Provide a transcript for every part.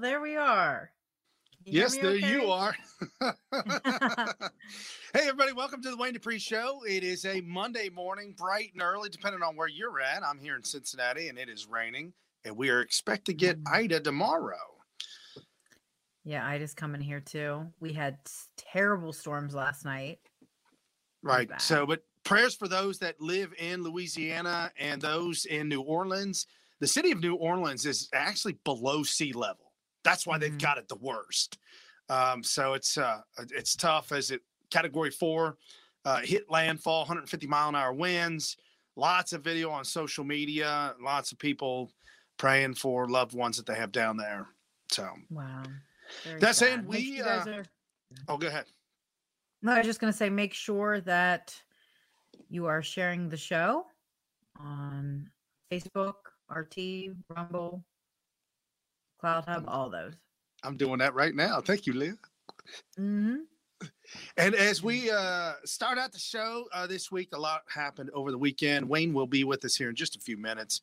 There we are. Yes, there okay? you are. hey, everybody, welcome to the Wayne Dupree Show. It is a Monday morning, bright and early, depending on where you're at. I'm here in Cincinnati, and it is raining, and we are expect to get mm. Ida tomorrow. Yeah, Ida's coming here too. We had terrible storms last night. Right. So, but prayers for those that live in Louisiana and those in New Orleans. The city of New Orleans is actually below sea level. That's why they've mm-hmm. got it the worst. Um, so it's uh, it's tough as it category four uh, hit landfall, 150 mile an hour winds. Lots of video on social media. Lots of people praying for loved ones that they have down there. So wow, Very that's sad. it. We uh, are... oh, go ahead. No, I was just gonna say, make sure that you are sharing the show on Facebook, RT, Rumble, CloutHub, all those. I'm doing that right now. Thank you, Leah. Mm-hmm. And as we uh, start out the show uh, this week, a lot happened over the weekend. Wayne will be with us here in just a few minutes.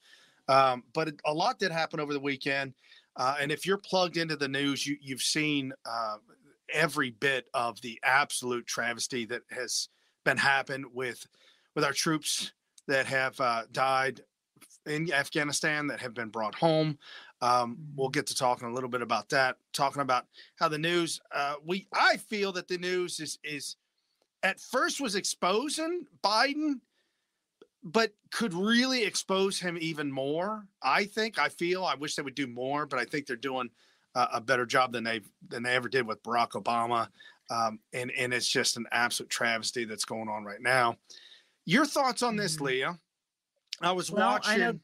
Um, but a lot did happen over the weekend. Uh, and if you're plugged into the news, you, have seen uh, every bit of the absolute travesty that has been happened with with our troops that have uh, died in Afghanistan that have been brought home. Um, we'll mm-hmm. get to talking a little bit about that. Talking about how the news. Uh, we I feel that the news is is at first was exposing Biden, but could really expose him even more. I think. I feel. I wish they would do more, but I think they're doing uh, a better job than they than they ever did with Barack Obama. Um, and and it's just an absolute travesty that's going on right now. Your thoughts on this, mm-hmm. Leah? I was well, watching. I know,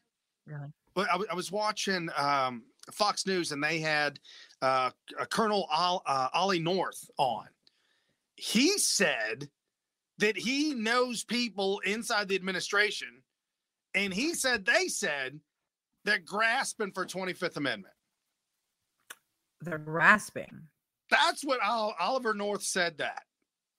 really. I, I was watching um, Fox News, and they had uh, Colonel uh, Ollie North on. He said that he knows people inside the administration, and he said they said they're grasping for 25th Amendment. They're grasping. That's what Oliver North said. That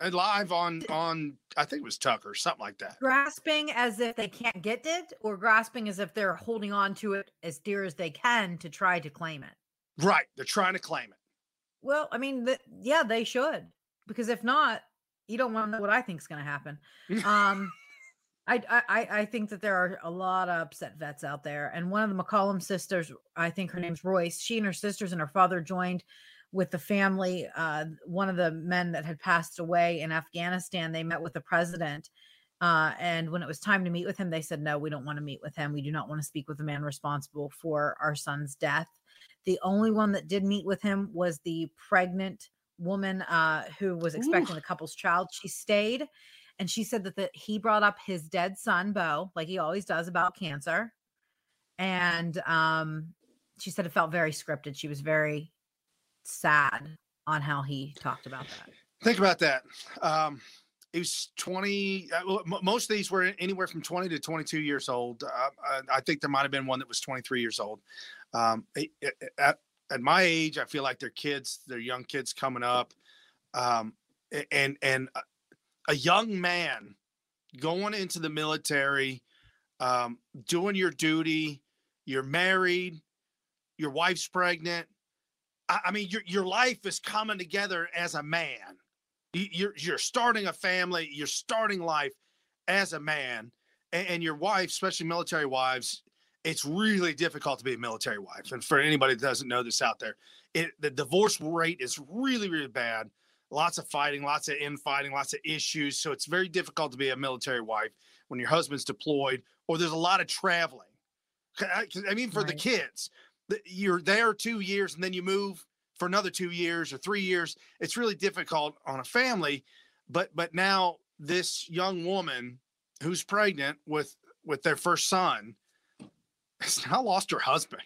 live on on I think it was Tucker, something like that. Grasping as if they can't get it, or grasping as if they're holding on to it as dear as they can to try to claim it. Right, they're trying to claim it. Well, I mean, the, yeah, they should because if not, you don't want to know what I think is going to happen. Um, I, I I think that there are a lot of upset vets out there, and one of the McCollum sisters, I think her name's Roice. She and her sisters and her father joined with the family. Uh, one of the men that had passed away in Afghanistan, they met with the president. Uh, and when it was time to meet with him, they said, No, we don't want to meet with him. We do not want to speak with the man responsible for our son's death. The only one that did meet with him was the pregnant woman uh, who was expecting Ooh. the couple's child. She stayed and she said that the, he brought up his dead son, Bo, like he always does about cancer. And um, she said it felt very scripted. She was very sad on how he talked about that. Think about that. Um, he was 20 uh, most of these were anywhere from 20 to 22 years old uh, i think there might have been one that was 23 years old um, at, at, my age i feel like they're kids they're young kids coming up um, and and a young man going into the military um, doing your duty you're married your wife's pregnant I mean, your your life is coming together as a man. You're you're starting a family. You're starting life as a man, and, and your wife, especially military wives, it's really difficult to be a military wife. And for anybody that doesn't know this out there, it the divorce rate is really really bad. Lots of fighting, lots of infighting, lots of issues. So it's very difficult to be a military wife when your husband's deployed or there's a lot of traveling. I mean, for right. the kids, you're there two years and then you move for another two years or three years. It's really difficult on a family. But but now this young woman who's pregnant with with their first son has now lost her husband.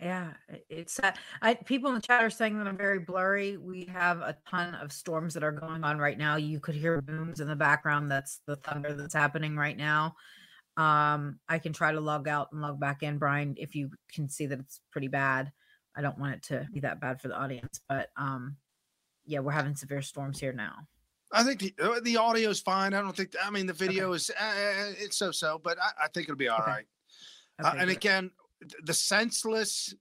Yeah, it's uh, I people in the chat are saying that I'm very blurry. We have a ton of storms that are going on right now. You could hear booms in the background. That's the thunder that's happening right now. Um, I can try to log out and log back in, Brian, if you can see that it's pretty bad. I don't want it to be that bad for the audience, but um, yeah, we're having severe storms here now. I think the, uh, the audio is fine. I don't think, I mean, the video okay. is, uh, it's so so, but I, I, think it'll be all okay. right. Uh, okay, uh, and good. again, the senseless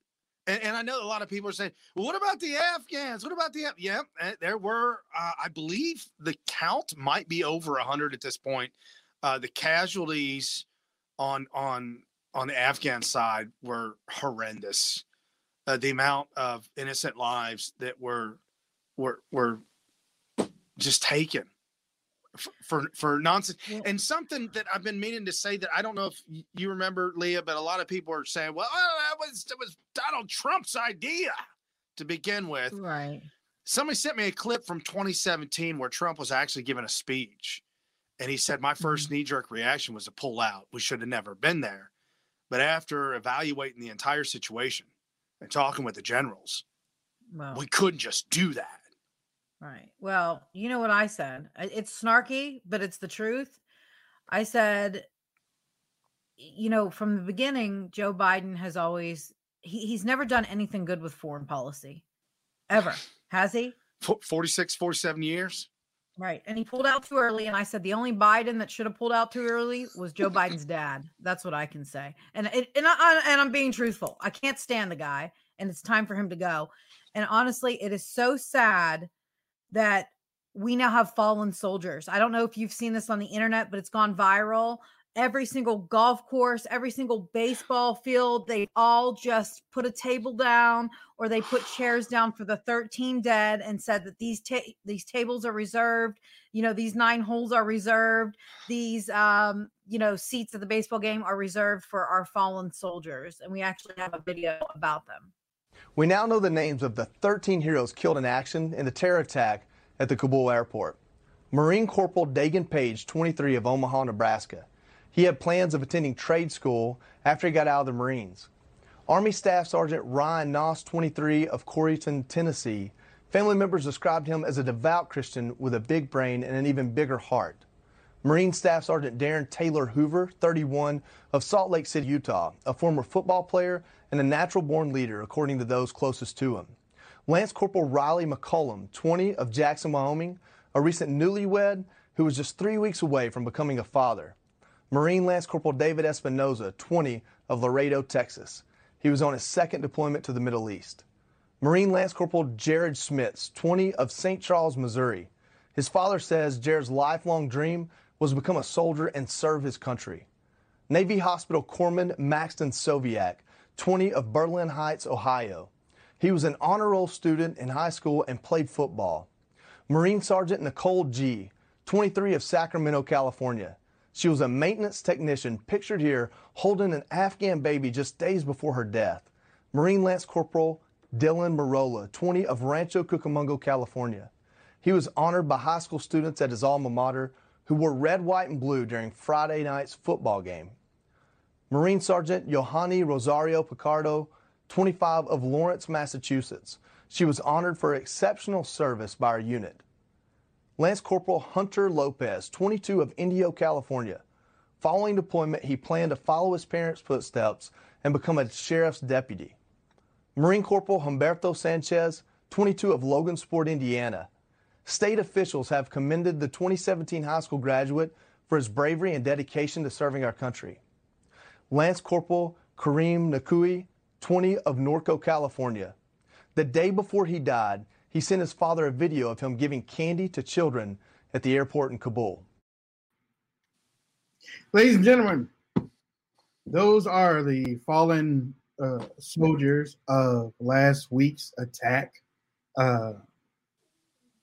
And, and, I know a lot of people are saying, well, what about the Afghans? What about the, yeah, eh, there were, uh, I believe the count might be over 100 at this point. Uh, the casualties on, on, on the Afghan side were horrendous. Uh, the amount of innocent lives that were, were, were just taken for for nonsense and something that I've been meaning to say that I don't know if you remember Leah, but a lot of people are saying, "Well, oh, that was it was Donald Trump's idea to begin with." Right. Somebody sent me a clip from 2017 where Trump was actually giving a speech, and he said, "My 1st mm-hmm. knee jerk reaction was to pull out. We should have never been there." But after evaluating the entire situation and talking with the generals, well, we couldn't just do that. Right. Well, you know what I said? It's snarky, but it's the truth. I said, you know, from the beginning, Joe Biden has always he, he's never done anything good with foreign policy ever. Has he? 46, 47 years. Right. And he pulled out too early. And I said the only Biden that should have pulled out too early was Joe Biden's dad. That's what I can say. And and, I, and I'm being truthful. I can't stand the guy, and it's time for him to go. And honestly, it is so sad that we now have fallen soldiers. I don't know if you've seen this on the internet, but it's gone viral. Every single golf course, every single baseball field, they all just put a table down or they put chairs down for the 13 dead and said that these ta- these tables are reserved. You know, these nine holes are reserved. These um, you know, seats at the baseball game are reserved for our fallen soldiers. And we actually have a video about them. We now know the names of the 13 heroes killed in action in the terror attack at the Kabul airport. Marine Corporal Daegan Page, 23 of Omaha, Nebraska. He had plans of attending trade school after he got out of the Marines. Army Staff Sergeant Ryan Knauss, 23 of Corryton, Tennessee. Family members described him as a devout Christian with a big brain and an even bigger heart. Marine Staff Sergeant Darin Taylor Hoover, 31 of Salt Lake City, Utah, a former football player and a natural born leader, according to those closest to him. Lance Corporal Rylee McCollum, 20 of Jackson, Wyoming, a recent newlywed who was just three weeks away from becoming a father. Marine Lance Corporal David Espinoza, 20 of Laredo, Texas. He was on his second deployment to the Middle East. Marine Lance Corporal Jared Schmitz, 20 of St. Charles, Missouri. His father says Jared's lifelong dream was to become a soldier and serve his country. Navy Hospital Corpsman Maxton Soviak, 20 of Berlin Heights, Ohio. He was an honor roll student in high school and played football. Marine Sergeant Nicole Gee., 23 of Sacramento, California. She was a maintenance technician pictured here holding an Afghan baby just days before her death. Marine Lance Corporal Dylan Merola, 20 of Rancho Cucamonga, California. He was honored by high school students at his alma mater who wore red, white, and blue during Friday night's football game. Marine Sergeant Johanny Rosario Pichardo, 25 of Lawrence, Massachusetts. She was honored for exceptional service by our unit. Lance Corporal Hunter Lopez, 22 of Indio, California. Following deployment, he planned to follow his parents' footsteps and become a sheriff's deputy. Marine Corporal Humberto Sanchez, 22 of Logansport, Indiana. State officials have commended the 2017 high school graduate for his bravery and dedication to serving our country. Lance Corporal Kareem Nikoui, 20 of Norco, California. The day before he died, he sent his father a video of him giving candy to children at the airport in Kabul. Ladies and gentlemen, those are the fallen uh, soldiers of last week's attack uh,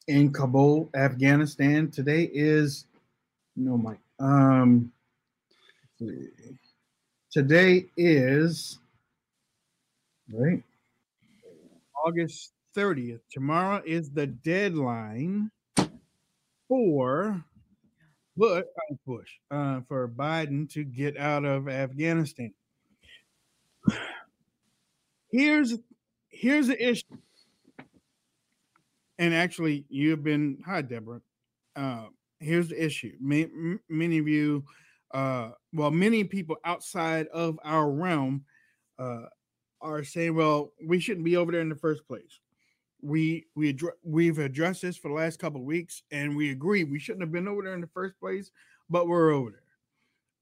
in Kabul, Afghanistan. Today is no, Mike. Um, today is right? August 30th. Tomorrow is the deadline for Bush, uh, Bush uh, for Biden to get out of Afghanistan. Here's here's the issue, and actually, you've been hi, Deborah. Uh, here's the issue. Many, many of you, uh, well, many people outside of our realm uh, are saying, well, we shouldn't be over there in the first place. We we we've addressed this for the last couple weeks, and we agree we shouldn't have been over there in the first place, but we're over there.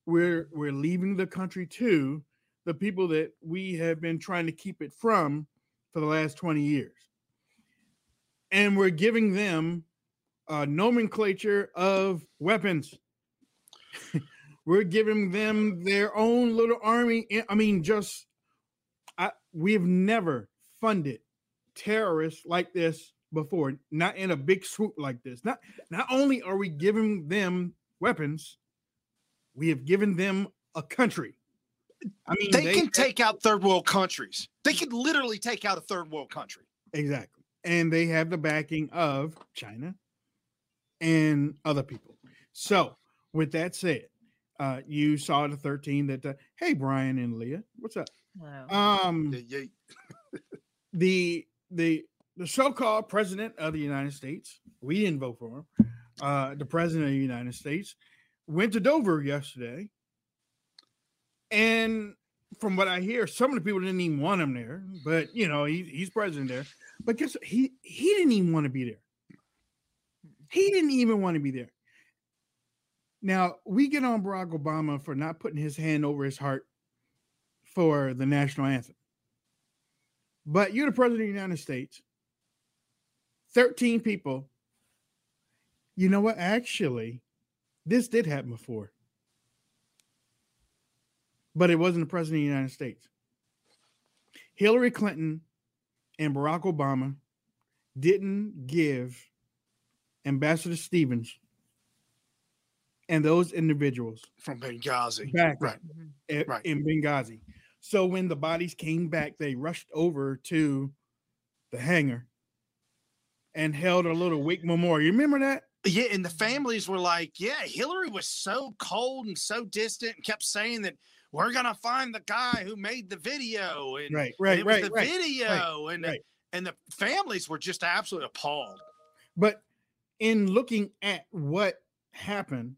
We're we're leaving the country to the people that we have been trying to keep it from for the last 20 years. And we're giving them a nomenclature of weapons. we're giving them their own little army. I mean, just I, we've never funded terrorists like this before, not in a big swoop like this. Not not only are we giving them weapons, we have given them a country. I mean, they, they can take out third world countries. They could literally take out a third world country. Exactly. And they have the backing of China and other people. So, with that said, uh, you saw the 13 that, uh, hey, Brian and Leah, what's up? Hello. Um, the, the, the so-called president of the United States, we didn't vote for him. Uh, the president of the United States went to Dover yesterday and from what I hear, some of the people didn't even want him there, but you know, he, he's president there. But guess he he didn't even want to be there. He didn't even want to be there. Now we get on Barack Obama for not putting his hand over his heart for the national anthem. But you're the president of the United States. 13 people. You know what? Actually, this did happen before but it wasn't the president of the United States. Hillary Clinton and Barack Obama didn't give Ambassador Stevens and those individuals from Benghazi back right. At, mm-hmm. right. in Benghazi. So when the bodies came back, they rushed over to the hangar and held a little wake memorial. You remember that? Yeah, and the families were like, "Yeah, Hillary was so cold and so distant, and kept saying that we're gonna find the guy who made the video and right right and it was right, the right, video right, and right. and the families were just absolutely appalled but in looking at what happened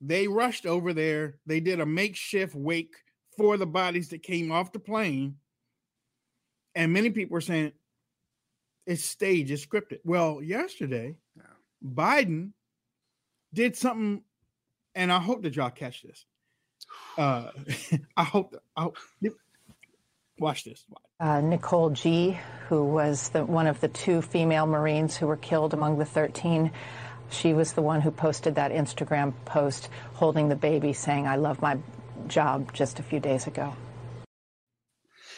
they rushed over there they did a makeshift wake for the bodies that came off the plane and many people were saying it's staged it's scripted well yesterday yeah. biden did something and i hope that y'all catch this uh, I hope. That, I hope watch this. Uh, Nicole Gee, who was the, one of the two female Marines who were killed among the 13, she was the one who posted that Instagram post holding the baby, saying, "I love my job." Just a few days ago.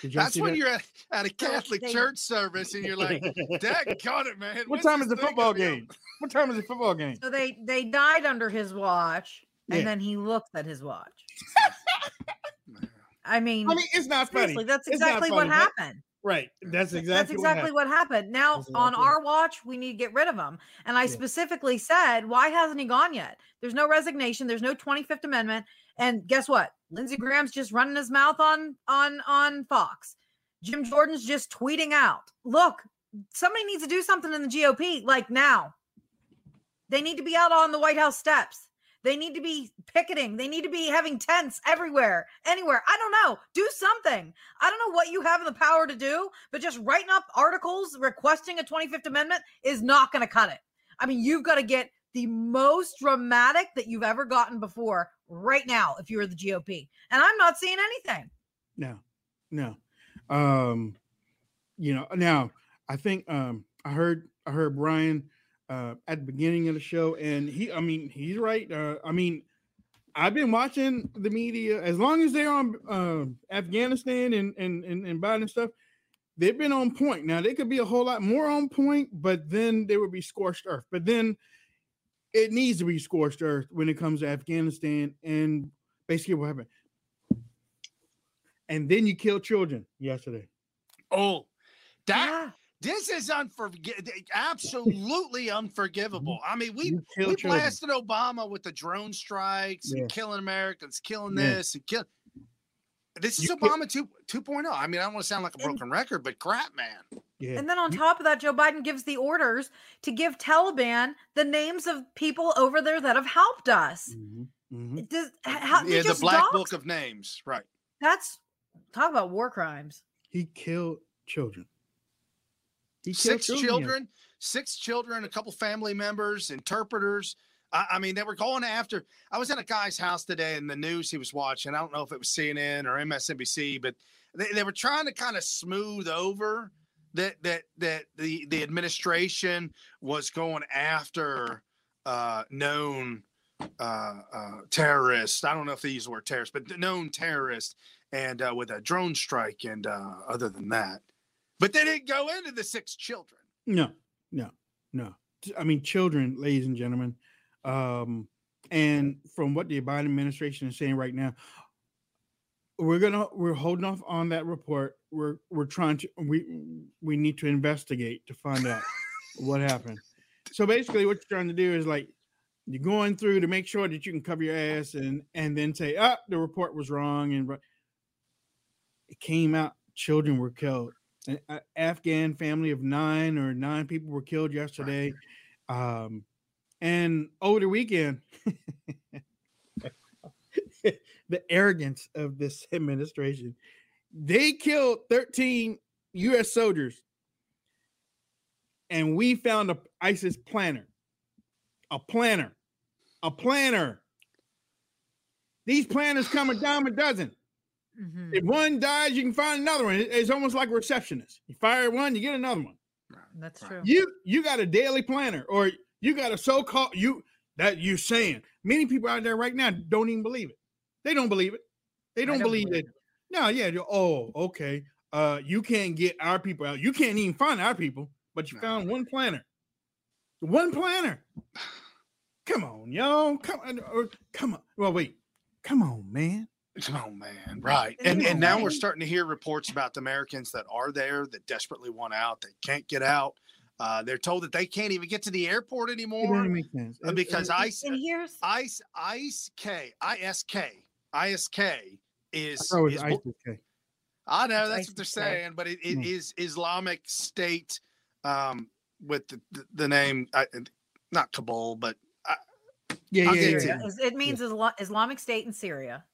That's when that? you're at, at, a Catholic church service and you're like, "Dad, got it, man." What time is the football game? What time is the football game? So they they died under his watch, and yeah. then he looks at his watch. I mean, I mean, it's not funny. That's exactly funny, what happened. Right. That's exactly that's exactly what happened. What happened. Now exactly on our watch, we need to get rid of him. And I yeah. specifically said, why hasn't he gone yet? There's no resignation. There's no 25th Amendment. And guess what? Lindsey Graham's just running his mouth on on on Fox. Jim Jordan's just tweeting out. Look, somebody needs to do something in the GOP like now. They need to be out on the White House steps. They need to be picketing. They need to be having tents everywhere, anywhere. I don't know. Do something. I don't know what you have the power to do, but just writing up articles requesting a 25th Amendment is not going to cut it. I mean, you've got to get the most dramatic that you've ever gotten before right now if you're the GOP. And I'm not seeing anything. No, no. Um, you know, now I think um I heard I heard Brian uh, at the beginning of the show, and he, I mean, he's right. Uh, I mean, I've been watching the media as long as they're on uh, Afghanistan and, and and and Biden stuff. They've been on point. Now they could be a whole lot more on point, but then they would be scorched earth. But then it needs to be scorched earth when it comes to Afghanistan and basically what happened. And then you kill children yesterday. Oh, that yeah. This is unforgivable, absolutely unforgivable. I mean, we we blasted Obama with the drone strikes yeah. and killing Americans, killing yeah. this and kill. This is you Obama 2 2.0. I mean, I don't want to sound like a broken and, record, but crap, man. Yeah. And then on top of that, Joe Biden gives the orders to give Taliban the names of people over there that have helped us. Mm-hmm. Mm-hmm. Does, how, yeah, the black dogs? book of names, right? That's talk about war crimes. He killed children He six children, six children, a couple family members, interpreters. I, I, mean, they were going after. I was in a guy's house today in the news he was watching. I don't know if it was CNN or MSNBC, but they, they were trying to kind of smooth over that that that the the administration was going after uh, known uh, uh, terrorists. I don't know if they use the word terrorist, but known terrorists, and uh, with a drone strike, and uh, other than that, but they didn't go into the six children. No, no, no. I mean, children, ladies and gentlemen. Um, and from what the Biden administration is saying right now, we're gonna we're holding off on that report. We're we're trying to we we need to investigate to find out what happened. So basically, what you're trying to do is like you're going through to make sure that you can cover your ass and and then say, ah, the report was wrong, and it came out children were killed. An Afghan family of nine or nine people were killed yesterday. Um, and over the weekend, the arrogance of this administration, they killed 13 U.S. soldiers, and we found a ISIS planner, a planner, a planner. These planners come a dime a dozen. Mm-hmm. If one dies, you can find another one. It's almost like a receptionist. You fire one, you get another one. That's true. You you got a daily planner, or you got a so-called you that you're saying. Many people out there right now don't even believe it. They don't believe it. They don't, don't believe, believe it. it. No, yeah. Oh, okay. Uh, you can't get our people out. You can't even find our people, but you no. found one planner. One planner. Come on, yo. Come on. Or, come on. Well, wait. Come on, man. Come on, man. Right. And and now we're starting to hear reports about the Americans that are there that desperately want out, that can't get out. Uh, they're told that they can't even get to the airport anymore uh, because ICE, and here's ICE, ICE K, ISK, ISK is. I, is, ISK. I know that's what they're saying, but it, it hmm. is Islamic State um, with the, the, the name, uh, not Kabul, but I, yeah, yeah, yeah, It means yeah. Islamic State in Syria.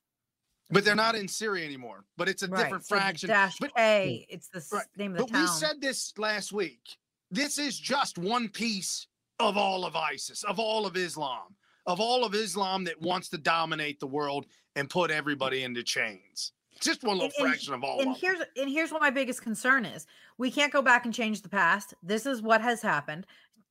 But they're not in Syria anymore. But it's a right. different so fraction. Dash but, A, it's the right. name of the but town. we said this last week. This is just one piece of all of ISIS, of all of Islam, of all of Islam that wants to dominate the world and put everybody into chains. Just one little and, fraction of all. And of here's and here's what my biggest concern is: we can't go back and change the past. This is what has happened.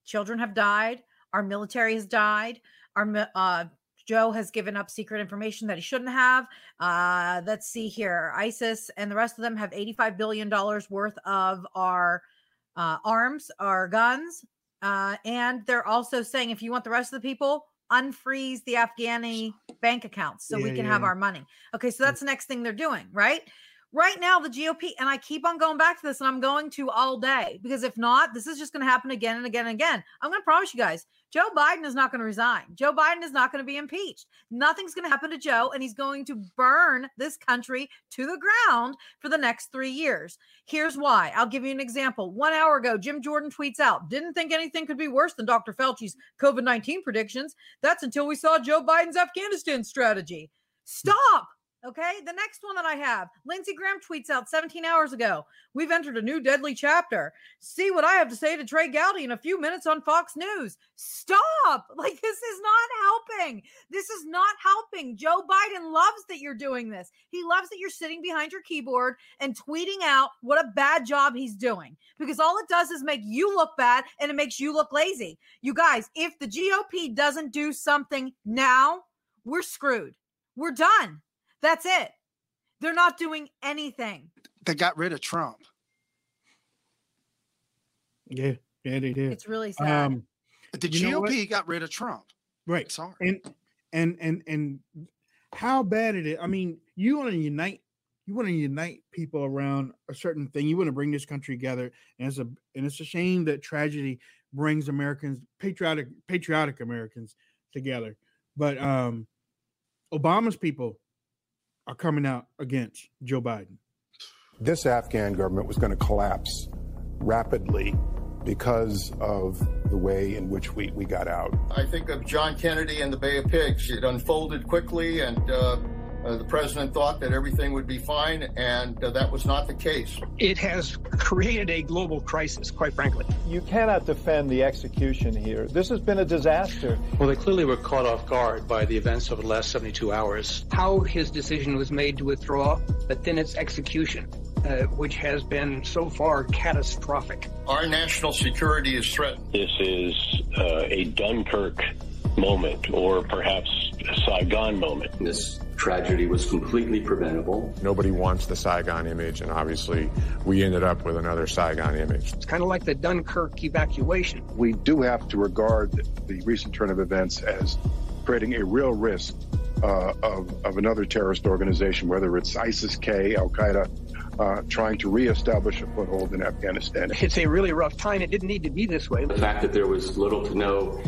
Children have died. Our military has died. Our uh, Joe has given up secret information that he shouldn't have. Uh, let's see here. ISIS and the rest of them have $85 billion worth of our uh, arms, our guns. Uh, and they're also saying if you want the rest of the people, unfreeze the Afghani bank accounts so yeah, we can yeah. have our money. Okay, so that's the next thing they're doing, right? Right now, the GOP, and I keep on going back to this, and I'm going to all day because if not, this is just going to happen again and again and again. I'm going to promise you guys, Joe Biden is not going to resign. Joe Biden is not going to be impeached. Nothing's going to happen to Joe, and he's going to burn this country to the ground for the next three years. Here's why. I'll give you an example. One hour ago, Jim Jordan tweets out, didn't think anything could be worse than Dr. Fauci's COVID 19 predictions. That's until we saw Joe Biden's Afghanistan strategy. Stop. Okay, the next one that I have Lindsey Graham tweets out 17 hours ago We've entered a new deadly chapter. See what I have to say to Trey Gowdy in a few minutes on Fox News. Stop! Like, this is not helping. This is not helping. Joe Biden loves that you're doing this. He loves that you're sitting behind your keyboard and tweeting out what a bad job he's doing because all it does is make you look bad and it makes you look lazy. You guys, if the GOP doesn't do something now, we're screwed. We're done. That's it. They're not doing anything. They got rid of Trump. Yeah, yeah, they did. It's really sad. Um, the GOP got rid of Trump. Right. Sorry. And and and and how bad it is. I mean, you want to unite. You want to unite people around a certain thing. You want to bring this country together, and it's a and it's a shame that tragedy brings Americans, patriotic patriotic Americans, together. But um, Obama's people are coming out against Joe Biden. This Afghan government was going to collapse rapidly because of the way in which we, we got out. I think of John Kennedy and the Bay of Pigs. It unfolded quickly, and uh, uh, the president thought that everything would be fine, and uh, that was not the case. It has created a global crisis, quite frankly. You cannot defend the execution here. This has been a disaster. Well, they clearly were caught off guard by the events of the last 72 hours. How his decision was made to withdraw, but then its execution uh, which has been so far catastrophic. Our national security is threatened. This is uh, a Dunkirk moment, or perhaps a Saigon moment. This tragedy was completely preventable. Nobody wants the Saigon image, and obviously we ended up with another Saigon image. It's kind of like the Dunkirk evacuation. We do have to regard the recent turn of events as creating a real risk uh, of, of another terrorist organization, whether it's ISIS K, Al Qaeda, uh, trying to reestablish a foothold in Afghanistan. It's a really rough time. It didn't need to be this way. The fact that there was little to no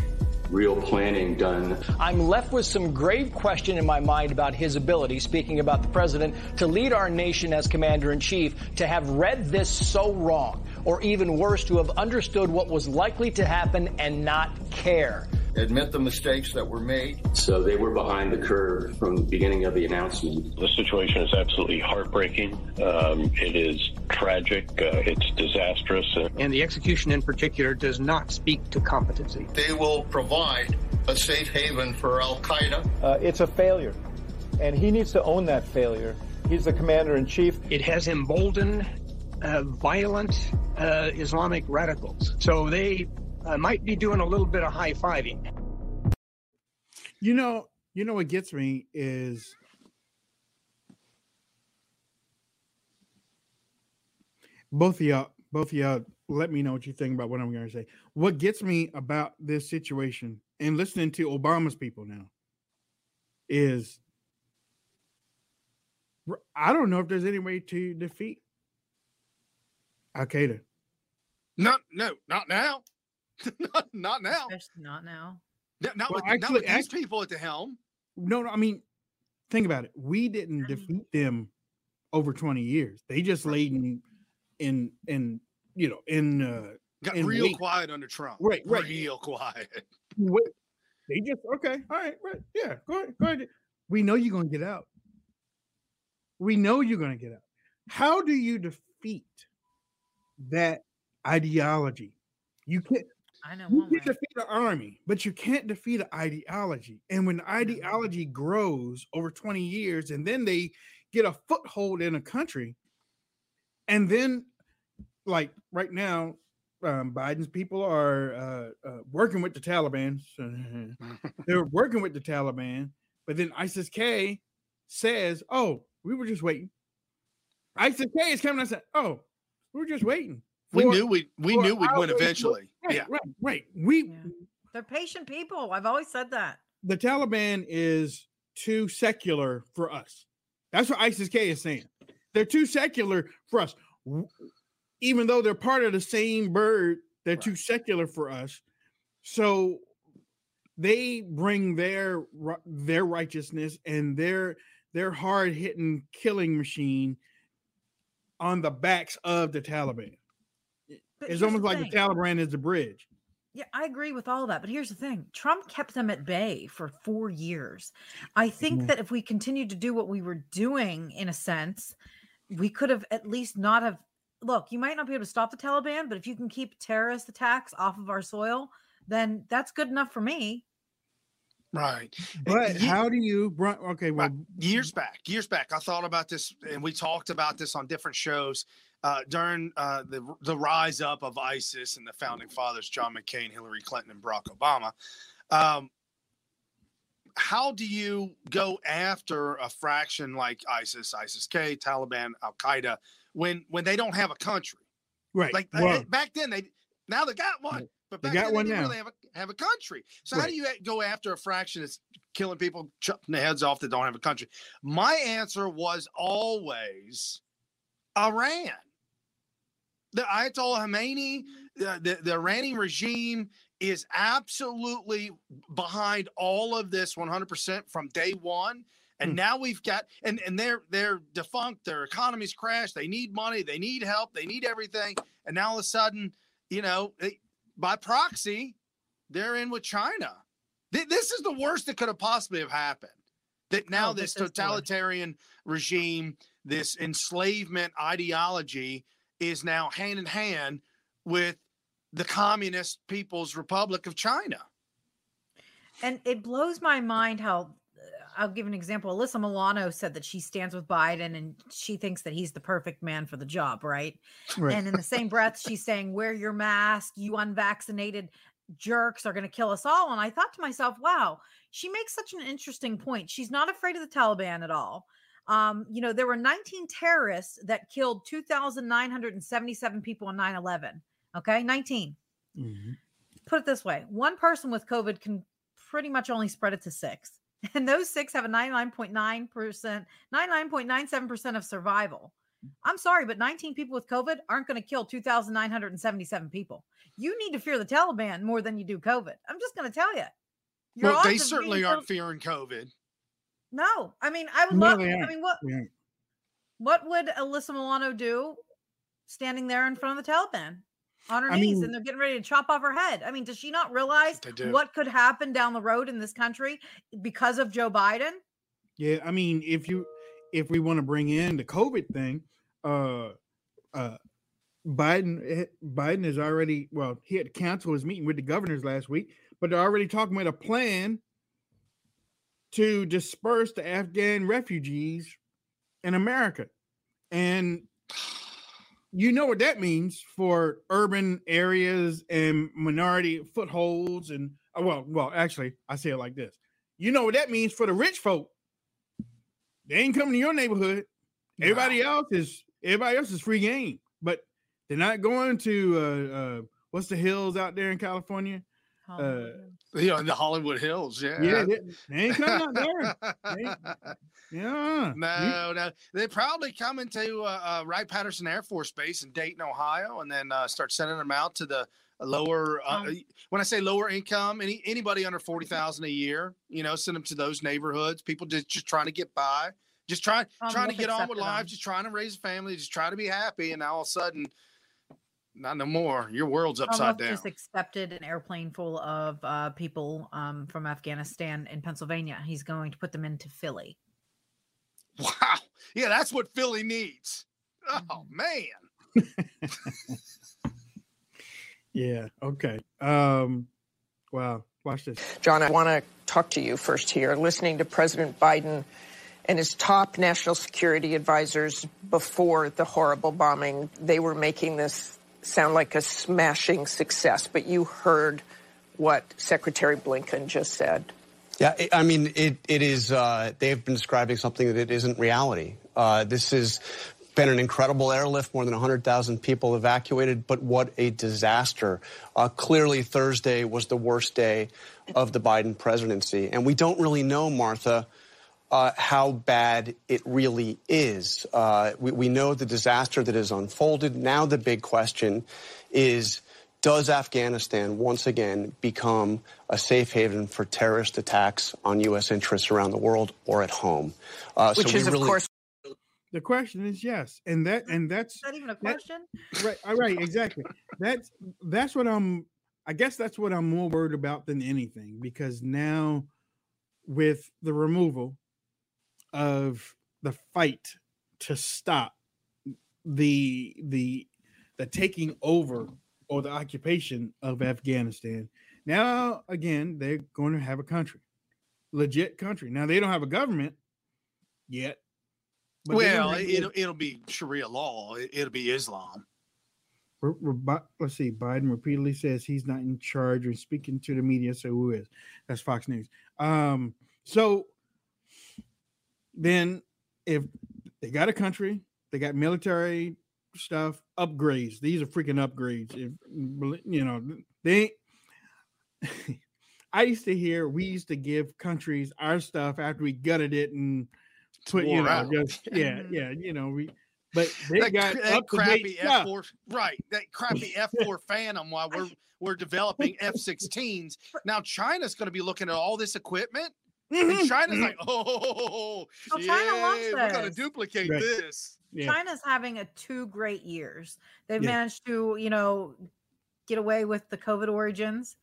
real planning done. I'm left with some grave question in my mind about his ability, speaking about the president, to lead our nation as commander in chief, to have read this so wrong, or even worse, to have understood what was likely to happen and not care admit the mistakes that were made. So they were behind the curve from the beginning of the announcement. The situation is absolutely heartbreaking. Um, it is tragic. Uh, it's disastrous. And the execution in particular does not speak to competency. They will provide a safe haven for Al Qaeda. Uh, it's a failure, and he needs to own that failure. He's the commander in chief. It has emboldened uh, violent uh, Islamic radicals. So they I might be doing a little bit of high fiving. You know, you know what gets me is both of y'all, both of y'all, let me know what you think about what I'm going to say. What gets me about this situation and listening to Obama's people now is I don't know if there's any way to defeat Al Qaeda. Not no, not now. not, not now. Especially not now. Not, not well, with, actually, not with these people at the helm. No, no. I mean, think about it. We didn't defeat them over 20 years. They just laid in, in, in you know, in, uh, got in real quiet under Trump. Right, right. Real quiet. They just, okay. All right, right. Yeah, go ahead. Go ahead. We know you're going to get out. We know you're going to get out. How do you defeat that ideology? You can't I know. You can defeat the army, but you can't defeat an ideology. And when ideology grows over 20 years and then they get a foothold in a country, and then like right now, um, Biden's people are uh, uh, working with the Taliban. They're working with the Taliban, but then ISIS K says, "Oh, we were just waiting." ISIS K is coming and said, "Oh, we were just waiting." we knew we we knew we'd win eventually. Right, yeah, right, right. We yeah. they're patient people. I've always said that. The Taliban is too secular for us. That's what ISIS K is saying. They're too secular for us. Even though they're part of the same bird, they're right. too secular for us. So they bring their their righteousness and their their hard hitting killing machine on the backs of the Taliban. But it's almost the like thing. the Taliban is the bridge. Yeah, I agree with all that. But here's the thing Trump kept them at bay for four years. I think mm-hmm. that if we continued to do what we were doing, in a sense, we could have at least not have. Look, you might not be able to stop the Taliban, but if you can keep terrorist attacks off of our soil, then that's good enough for me. Right. But how do you okay, well years back, years back, I thought about this and we talked about this on different shows uh, during uh, the the rise up of ISIS and the founding fathers, John McCain, Hillary Clinton, and Barack Obama. Um, how do you go after a fraction like ISIS, ISIS K, Taliban, Al Qaeda when when they don't have a country? Right. Like well, back then, they now they got one, but back they got then one they now. Really have a have a country. So right. how do you go after a fraction that's killing people, chopping the heads off that don't have a country? My answer was always Iran the Ayatollah Khomeini, the, the, the Iranian regime is absolutely behind all of this 100% from day one. And hmm. now we've got and and they're they're defunct. Their economies crashed. They need money. They need help. They need everything. And now all of a sudden, you know, they, by proxy, they're in with China. This is the worst that could have possibly have happened. That now oh, this, this totalitarian regime, this enslavement ideology is now hand in hand with the Communist People's Republic of China. And it blows my mind how I'll give an example. Alyssa Milano said that she stands with Biden and she thinks that he's the perfect man for the job, right? Right. And in the same breath, she's saying, "Wear your mask. You unvaccinated jerks are going to kill us all." And I thought to myself, "Wow, she makes such an interesting point. She's not afraid of the Taliban at all." Um, you know, there were 19 terrorists that killed 2,977 people on 9 11. Okay, 19. Mhm. Put it this way one person with COVID can pretty much only spread it to six. And those six have a 99.9%, 99.97% of survival. I'm sorry, but 19 people with COVID aren't going to kill 2,977 people. You need to fear the Taliban more than you do COVID. I'm just going to tell you. Your well, they certainly aren't killed- fearing COVID. No, I mean, I would No, love. I mean, what what would Alyssa Milano do standing there in front of the Taliban on her I knees mean- and they're getting ready to chop off her head? I mean, does she not realize what could happen down the road in this country because of Joe Biden? Yeah, I mean, if you if we want to bring in the COVID thing, uh, uh, Biden eh, Biden is already well, he had to cancel his meeting with the governors last week, but they're already talking about a plan to disperse the Afghan refugees in America, and you know what that means for urban areas and minority footholds and uh, well, well, actually, I say it like this. You know what that means for the rich folk. They ain't coming to your neighborhood. Everybody else is everybody else is free game, but they're not going to uh, uh what's the hills out there in California? Uh, You know, in the Hollywood Hills. Yeah. yeah, they, they ain't coming out there. Yeah, No, no. They probably come into uh, uh, Wright Patterson Air Force Base in Dayton, Ohio, and then uh, start sending them out to the lower. Uh, Um, when I say lower income, any anybody under forty thousand a year, you know, send them to those neighborhoods. People just just trying to get by, just trying Um, trying to get on with life, just trying to raise a family, just trying to be happy, and now all of a sudden, not no more. Your world's upside Almost down. just accepted an airplane full of uh, people um, from Afghanistan in Pennsylvania. He's going to put them into Philly. Wow. Yeah, that's what Philly needs. Mm-hmm. Oh man. yeah. Okay. Um. Wow. Watch this. John, I want to talk to you first here. Listening to President Biden and his top national security advisors before the horrible bombing, they were making this sound like a smashing success. But you heard what Secretary Blinken just said. Yeah, I- mean, it, it is, uh, they've been describing something that it isn't reality. Uh, this has been an incredible airlift, more than 100,000 people evacuated, but what a disaster. Uh, clearly, Thursday was the worst day of the Biden presidency. And we don't really know, Martha, uh, how bad it really is. Uh, we, we know the disaster that has unfolded. Now, the big question is does Afghanistan once again become a safe haven for terrorist attacks on U.S. interests around the world or at home? Uh, Which is, of course, The question is yes, and that and that's Is that even a that- question? right. All right. Exactly. That's that's what I'm. I guess that's what I'm more worried about than anything because now, with the removal of the fight to stop the the the taking over or the occupation of Afghanistan. Now again, they're going to have a country, legit country. Now they don't have a government yet. well, it'll it'll be Sharia law. It, it'll be Islam. Re- re- Bi- let's see. Biden repeatedly says he's not in charge or speaking to the media. So who is? That's Fox News. Um, so then, if they got a country, they got military stuff, upgrades. These are freaking upgrades. If you know, they. I used to hear we used to give countries our stuff after we gutted it and put you know out. just yeah yeah you know we but they that, got cr- that crappy. F four, right? That crappy F four Phantom. While we're we're developing F 16s, now China's going to be looking at all this equipment, and mm-hmm. China's mm-hmm. like, oh, China wants yeah, we're going to this. duplicate Right. this. China's having a two great years. They've Yeah. managed to, you know, get away with the COVID origins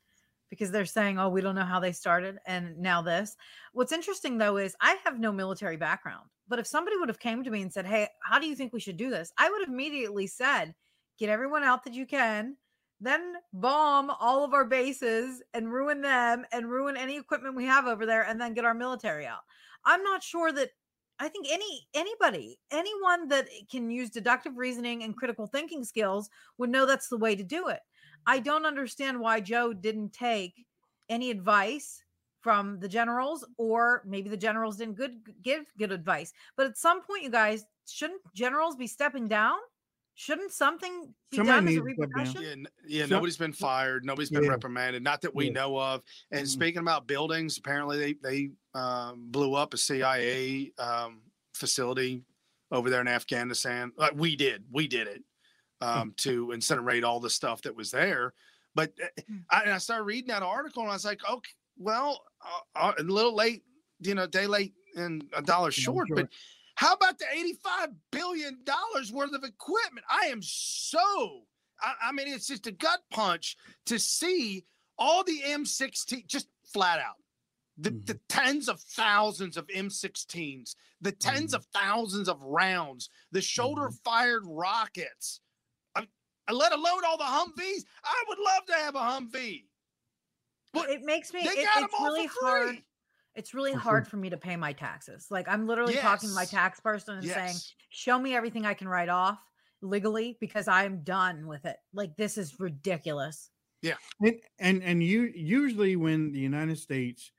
because they're saying, oh, we don't know how they started. And now this. What's interesting though is I have no military background. But if somebody would have came to me and said, Hey, how do you think we should do this? I would have immediately said, get everyone out that you can, then bomb all of our bases and ruin them and ruin any equipment we have over there and then get our military out. I'm not sure that I think any anybody, anyone that can use deductive reasoning and critical thinking skills would know that's the way to do it. I don't understand why Joe didn't take any advice from the generals or maybe the generals didn't good give good advice. But at some point you guys shouldn't generals be stepping down? Shouldn't something be Somebody done as a needs to step down. repercussion? Yeah, n- yeah. So- nobody's been fired. Nobody's been Yeah. reprimanded. Not that we Yeah. know of. And Mhm. speaking about buildings, apparently they they um, blew up a CIA um, facility over there in Afghanistan. Like we did, we did it um, to incinerate all the stuff that was there. But uh, I, and I started reading that article, and I was like, okay, well, uh, uh, a little late, you know, day late and a dollar short, but. Short. How about the $85 billion worth of equipment? I am so, I, I mean, it's just a gut punch to see all the M16 just flat out. The, the mm-hmm. tens of thousands of M16s, the 10s mm-hmm. of thousands of rounds, the shoulder mm-hmm. fired rockets, I, I- let alone all the Humvees. I would love to have a Humvee. But it makes me they it- got 'em it's all for really free. hard it's really hard for me to pay my taxes like i'm literally talking to my tax person and saying show me everything i can write off legally because i'm done with it like this is ridiculous Yeah. And and and you usually when the United States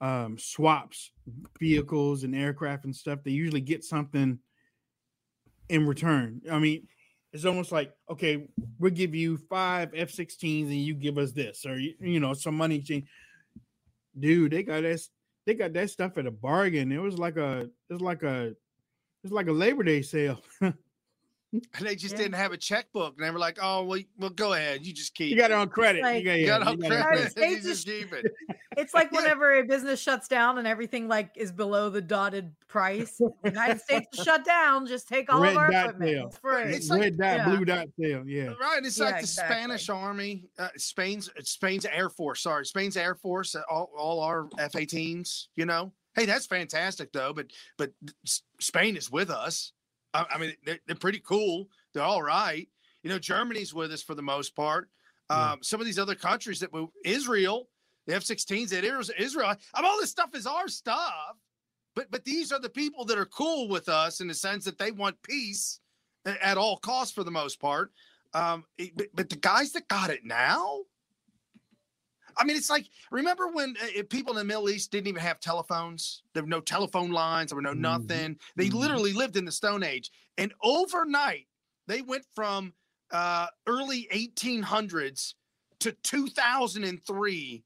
um, swaps vehicles and aircraft and stuff, they usually get something in return. I mean, it's almost like okay, we'll give you five F-16s and you give us this, or you, you know, some money exchange. Dude, they got that. They got that stuff at a bargain. It was like a. It's like a. It's like a Labor Day sale. And they just didn't have a checkbook. And they were like, oh, well, well go ahead. You just keep You got it on credit. Like- you got, You got it on you got it credit. credit. Just keep it. it's like whenever a business shuts down and everything like is below the dotted price the united states is shut down just take all Red of our dot equipment sale. it's free It's like- red dot, yeah. blue dot sale. Yeah. Right. It's Yeah, like the exactly. Spanish army, uh, Spain's Spain's Air Force. Sorry, Spain's Air Force. uh, All, all our F-18s. You know, hey, that's fantastic though. But but Spain is with us. I, I mean, they're, they're pretty cool. They're all right. You know, Germany's with us for the most part. Um, Some of these other countries that we, Israel, the F-16s that is- Israel. I mean, all this stuff is our stuff. But but these are the people that are cool with us in the sense that they want peace at all costs for the most part. Um, but, but the guys that got it now, I mean, it's like remember when uh, people in the Middle East didn't even have telephones? There were no telephone lines. There were no nothing. They Mhm. literally lived in the Stone Age, and overnight they went from uh, early 1800s to 2003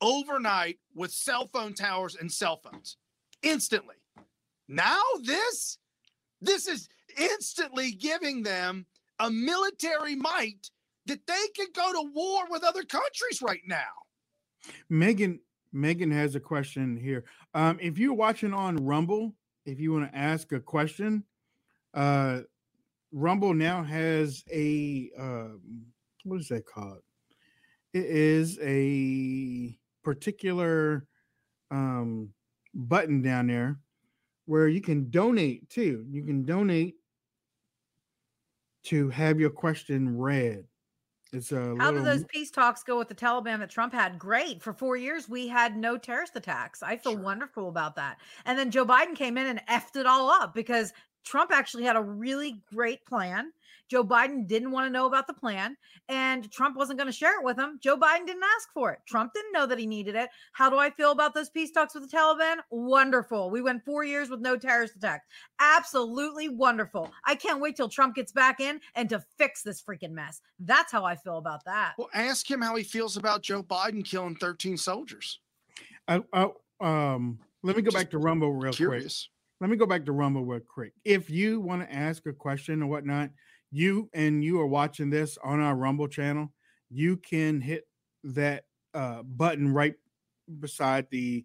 overnight with cell phone towers and cell phones instantly. Now this this is instantly giving them a military might that they can go to war with other countries right now. Megan Megan has a question here. Um, if you're watching on Rumble, if you want to ask a question, uh, Rumble now has a um, what is that called? It is a particular um, button down there where you can donate too. You can donate to have your question read. It's a How little did those peace talks go with the Taliban that Trump had? Great. For four years, we had no terrorist attacks. I feel wonderful about that. And then Joe Biden came in and effed it all up because Trump actually had a really great plan. Joe Biden didn't want to know about the plan, and Trump wasn't going to share it with him. Joe Biden didn't ask for it. Trump didn't know that he needed it. How do I feel about those peace talks with the Taliban? Wonderful. We went four years with no terrorist attacks. Absolutely wonderful. I can't wait till Trump gets back in and to fix this freaking mess. That's how I feel about that. Well, ask him how he feels about Joe Biden killing 13 soldiers. I, I, um, let me go back to Rumble real Curious. quick. Let me go back to Rumble real quick. If you want to ask a question or whatnot, you and you are watching this on our Rumble channel, you can hit that uh, button right beside the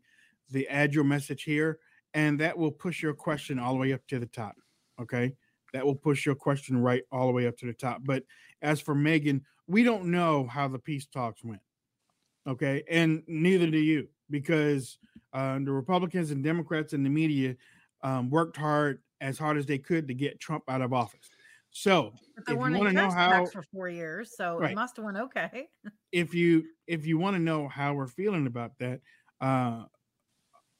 the add your message here, and that will push your question all the way up to the top. Okay, that will push your question right all the way up to the top. But as for Megan, we don't know how the peace talks went. Okay, and neither do you because uh, the Republicans and Democrats and the media um, worked hard as hard as they could to get Trump out of office. So But they if you weren't want to know how for four years, so Right. it must have went okay. if you if you want to know how we're feeling about that, uh,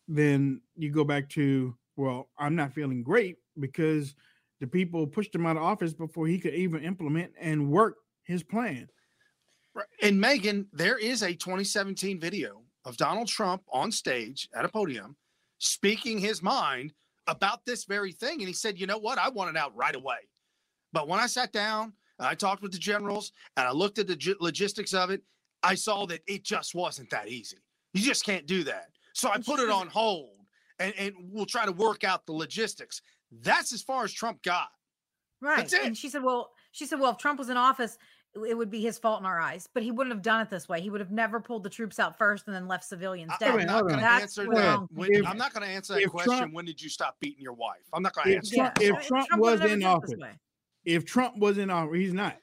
then you go back to well, I'm not feeling great because the people pushed him out of office before he could even implement and work his plan. Right. And Megan, there is a 2017 video of Donald Trump on stage at a podium speaking his mind about this very thing. And he said, you know what? I want it out right away. But when I sat down and I talked with the generals and I looked at the logistics of it, I saw that it just wasn't that easy. You just can't do that. So I put it on hold and, and we'll try to work out the logistics. That's as far as Trump got. Right. That's it. And she said, well, she said, well, if Trump was in office, it- it would be his fault in our eyes, but he wouldn't have done it this way. He would have never pulled the troops out first and then left civilians dead. I'm not going to That's answer that. wrong. When, I'm not going to answer that if question. Trump- when did you stop beating your wife? I'm not going to answer Trump, that. if Trump, Trump was in never done it this office, way. If Trump was in office, he's not.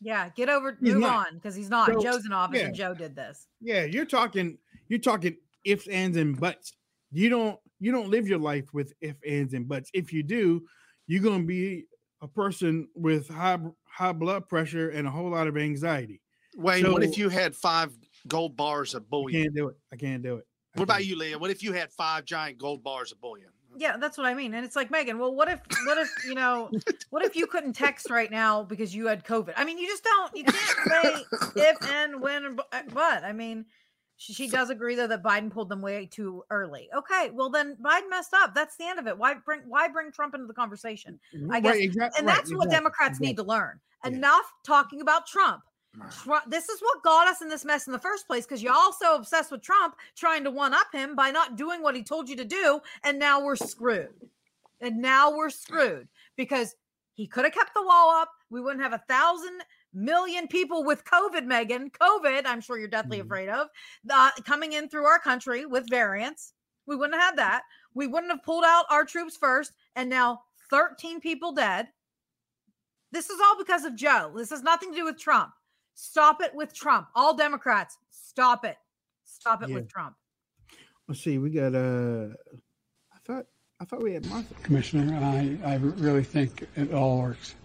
Yeah, get over, He's move not. on because he's not. So, Joe's in office and. Joe did this. Yeah, you're talking you're talking ifs, ands, and buts. You don't you don't live your life with ifs, ands, and buts. If you do, you're gonna be a person with high high blood pressure and a whole lot of anxiety. Wayne, what if you had five gold bars of bullion? I bullion? can't do it. I can't do it. What about you, Leah? What if you had five giant gold bars of bullion? Yeah, that's what I mean. And it's like Megan. Well, what if, what if you know, what if you couldn't text right now because you had COVID? I mean, you just don't. You can't say if and when and uh, but. I mean, she, she does agree though that Biden pulled them way too early. Okay, well then Biden messed up. That's the end of it. Why bring why bring Trump into the conversation? I Right, guess, exact- and right, that's what exactly, Democrats need to exactly. learn. Enough talking about Trump. Trump, this is what got us in this mess in the first place because you're all so obsessed with Trump trying to one up him by not doing what he told you to do. And now we're screwed. And now we're screwed because he could have kept the wall up. We wouldn't have a thousand million people with COVID, Megan. COVID, I'm sure you're deathly afraid of, uh, coming in through our country with variants. We wouldn't have had that. We wouldn't have pulled out our troops first. And now 13 people dead. This is all because of Joe. This has nothing to do with Trump. Stop it with Trump. All Democrats, stop it. Stop it Yeah. with Trump. Let's see. We got uh I thought I thought we had Martha. Commissioner, I, I really think it all works.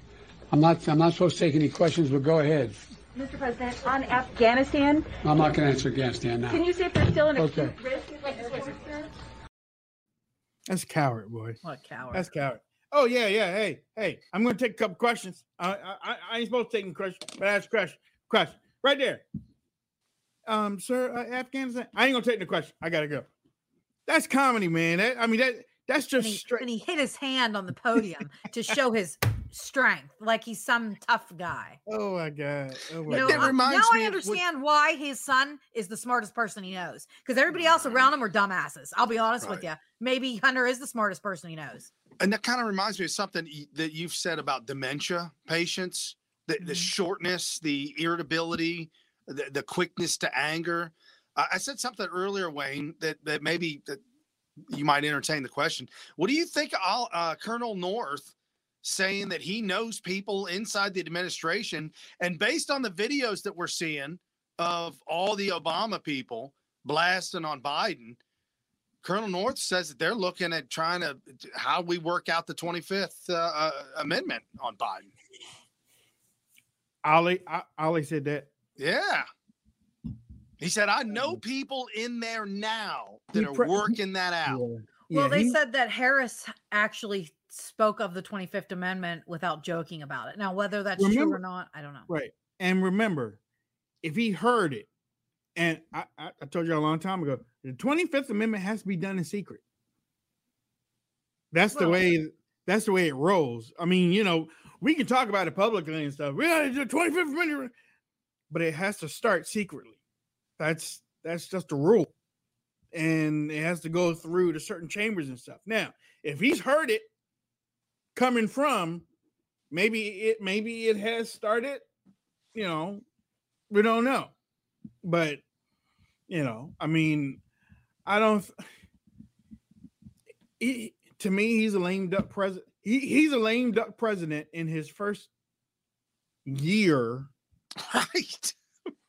I'm not, I'm not supposed to take any questions, but go ahead. Mr. President, on Afghanistan, I'm not going to answer Afghanistan now. can you see if there's still an Okay. acute risk? Like, is there- That's coward, boy. What a coward. That's coward. Oh yeah, yeah. Hey, hey, I'm gonna take a couple questions. I I, I- I ain't supposed to take any questions, but ask question. Question right there. Um, sir, uh, Afghanistan. I ain't gonna take the question. I gotta go. That's comedy, man. That, I mean, that that's And just he, straight. and he hit his hand on the podium to show his strength, like he's some tough guy. Oh my god. Oh my You know, god. now I understand why his son is the smartest person he knows because everybody else around him are dumbasses. I'll be honest with you. Maybe Hunter is the smartest person he knows. And that kind of reminds me of something that you've said about dementia patients, the, the shortness, the irritability, the, the quickness to anger. I I said something earlier, Wayne, that, that maybe that you might entertain the question. What do you think uh, Colonel North saying that he knows people inside the administration? And based on the videos that we're seeing of all the Obama people blasting on Biden, Colonel North says that they're looking at trying to how we work out the 25th uh, uh, Amendment on Biden. Ollie, I- Ollie said that. Yeah. He said, I know mm. people in there now that He are working that out. Well, they said that Harris actually spoke of the 25th Amendment without joking about it. Now, whether that's true or not, I don't know. Right. And remember, if he heard it, and I, I, I told you a long time ago, the 25th Amendment has to be done in secret. That's the way that's the way it rolls. I mean, you know, we can talk about it publicly and stuff. Yeah, the 25th minute, but it has to start secretly. That's that's just a rule. And it has to go through the certain chambers and stuff. Now, if he's heard it coming from maybe it maybe it has started you know we don't know but you know i mean i don't he, to me he's a lame duck president he, he's a lame duck president in his first year right.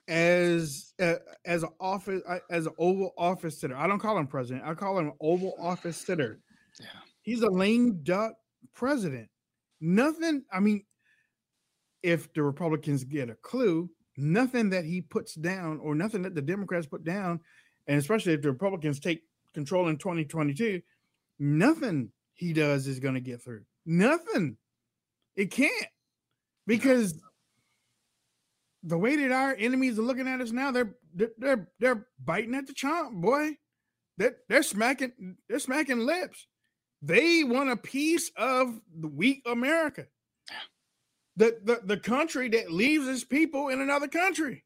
as uh, as an office uh, as an oval office sitter. I don't call him president. I call him oval office sitter. Yeah. He's a lame duck president. Nothing. I mean, if the Republicans get a clue, nothing that he puts down or nothing that the Democrats put down, and especially if the Republicans take control in 2022, nothing he does is going to get through. Nothing. It can't because the way that our enemies are looking at us now, they're they're they're, they're biting at the chomp, boy. They're, they're smacking they're smacking lips. They want a piece of the weak America. The, the the country that leaves its people in another country.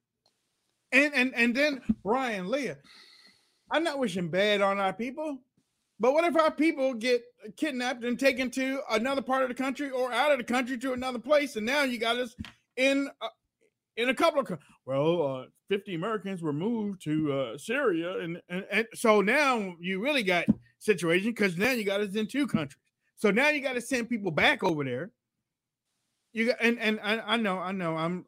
And and and then Brian Leah, I'm not wishing bad on our people, but what if our people get kidnapped and taken to another part of the country or out of the country to another place, and now you got us in uh, in a couple of well, uh, 50 Americans were moved to uh, Syria, and, and and so now you really got situation because now you got us in two countries. So now you got to send people back over there. You got and and I, I know I know I'm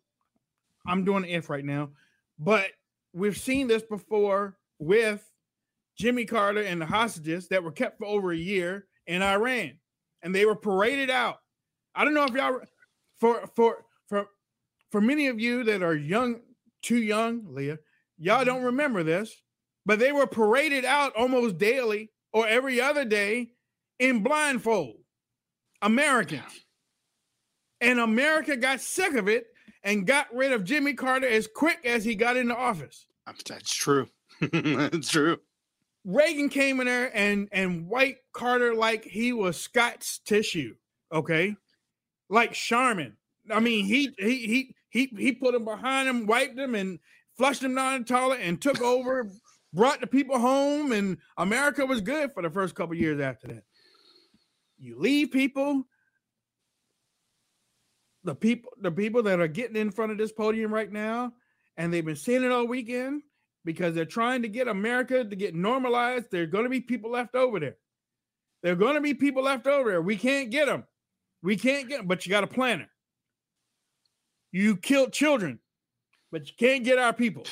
I'm doing if right now, but we've seen this before with Jimmy Carter and the hostages that were kept for over a year in Iran, and they were paraded out. I don't know if y'all for for for for many of you that are young, too young, Leah, y'all don't mm-hmm. remember this, but they were paraded out almost daily or every other day in blindfold. Americans. And America got sick of it and got rid of Jimmy Carter as quick as he got into office. That's true. That's true. Reagan came in there and and white Carter like he was Scott's tissue. Okay, like Charmin. I mean, he he he he he put him behind him, wiped him, and flushed him down the toilet, and took over, brought the people home, and America was good for the first couple years after that. You leave people, the people, the people that are getting in front of this podium right now, and they've been saying it all weekend because they're trying to get America to get normalized. There are going to be people left over there. There are going to be people left over there. We can't get them. We can't get them, but you got a planner. You killed children, but you can't get our people.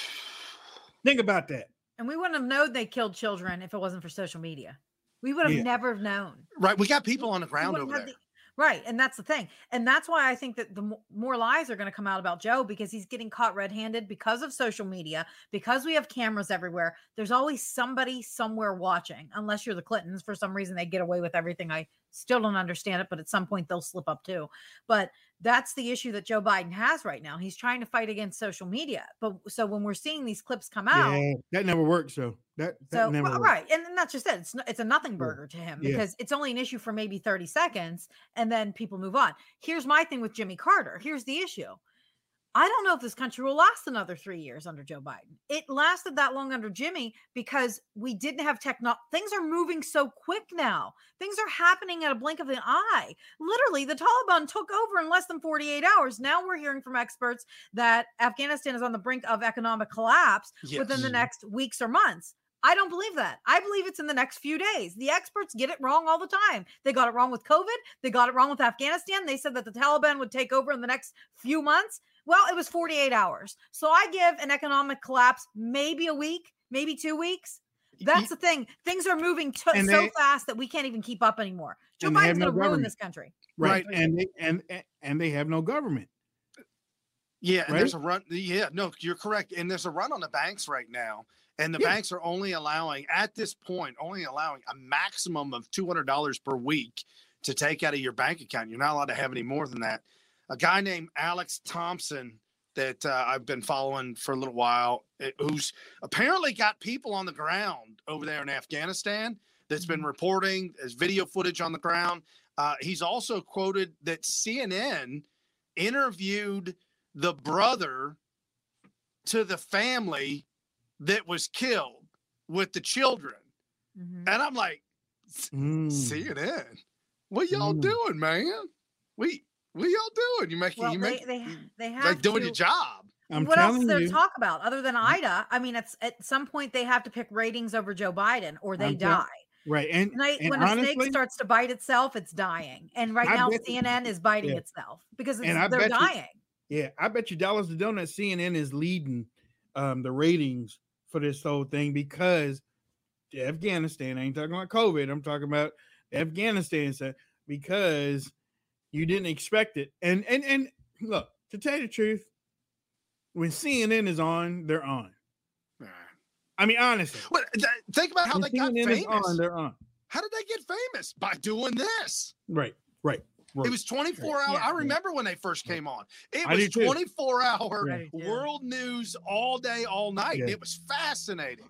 Think about that. And we wouldn't have known they killed children if it wasn't for social media. We would have Yeah. never known. Right. We got people on the ground over there. the- right. And that's the thing. And that's why I think that the more lies are going to come out about Joe because he's getting caught red handed because of social media, because we have cameras everywhere. There's always somebody somewhere watching, unless you're the Clintons. For some reason, they get away with everything. I still don't understand it, but at some point, they'll slip up too. But that's the issue that Joe Biden has right now. He's trying to fight against social media. But so when we're seeing these clips come out, Yeah, that never works. So that, that so never well, right, and, that's just it. It's it's a nothing burger to him Yeah. because it's only an issue for maybe thirty seconds, and then people move on. Here's my thing with Jimmy Carter. Here's the issue. I don't know if this country will last another three years under Joe Biden. It lasted that long under Jimmy because we didn't have techno. Things are moving so quick now. Things are happening at a blink of an eye. Literally, the Taliban took over in less than 48 hours. Now we're hearing from experts that Afghanistan is on the brink of economic collapse within the next weeks or months. I don't believe that. I believe it's in the next few days. The experts get it wrong all the time. They got it wrong with COVID. They got it wrong with Afghanistan. They said that the Taliban would take over in the next few months. Well, it was 48 hours. So I give an economic collapse maybe a week, maybe two weeks. That's the thing. Things are moving to, And so they- fast that we can't even keep up anymore. Joe and they have Biden's no going to ruin government. this country. Right. And they, and and- and they have no government. Yeah, and there's a run. Yeah, no, you're correct. And there's a run on the banks right now. And the Yeah. banks are only allowing, at this point, only allowing a maximum of $200 per week to take out of your bank account. You're not allowed to have any more than that. A guy named Alex Thompson that uh, I've been following for a little while, eh, who's apparently got people on the ground over there in Afghanistan that's been reporting as video footage on the ground. Uh, he's also quoted that CNN interviewed the brother to the family that was killed with the children. Mm-hmm. And I'm like, Mm. CNN, what y'all Mm. doing, man? We what are y'all doing? You making Well, you they, make they, they have like doing to, your job. I'm what else is there you. to talk about other than Ida? I mean, it's at some point they have to pick ratings over Joe Biden or they I'm tell- die. Right. And, When, I- and when a snake starts to bite itself, it's dying. And right I now, bet you- CNN is biting yeah. itself because it's, and I they're bet you- dying. yeah, I bet you dollars to donut CNN is leading um, the ratings for this whole thing because Afghanistan. I ain't talking about COVID. I'm talking about Afghanistan. So because You didn't expect it. And and and look, to tell you the truth, when CNN is on, they're on. I mean, honestly. But th- think about how when they got CNN is famous. on, they're on. How did they get famous? By doing this. Right, right. right. It was 24 hour. Yeah. I remember when they first came on. It I was do too. 24 hour I do world news all day, all night. Yeah. It was fascinating.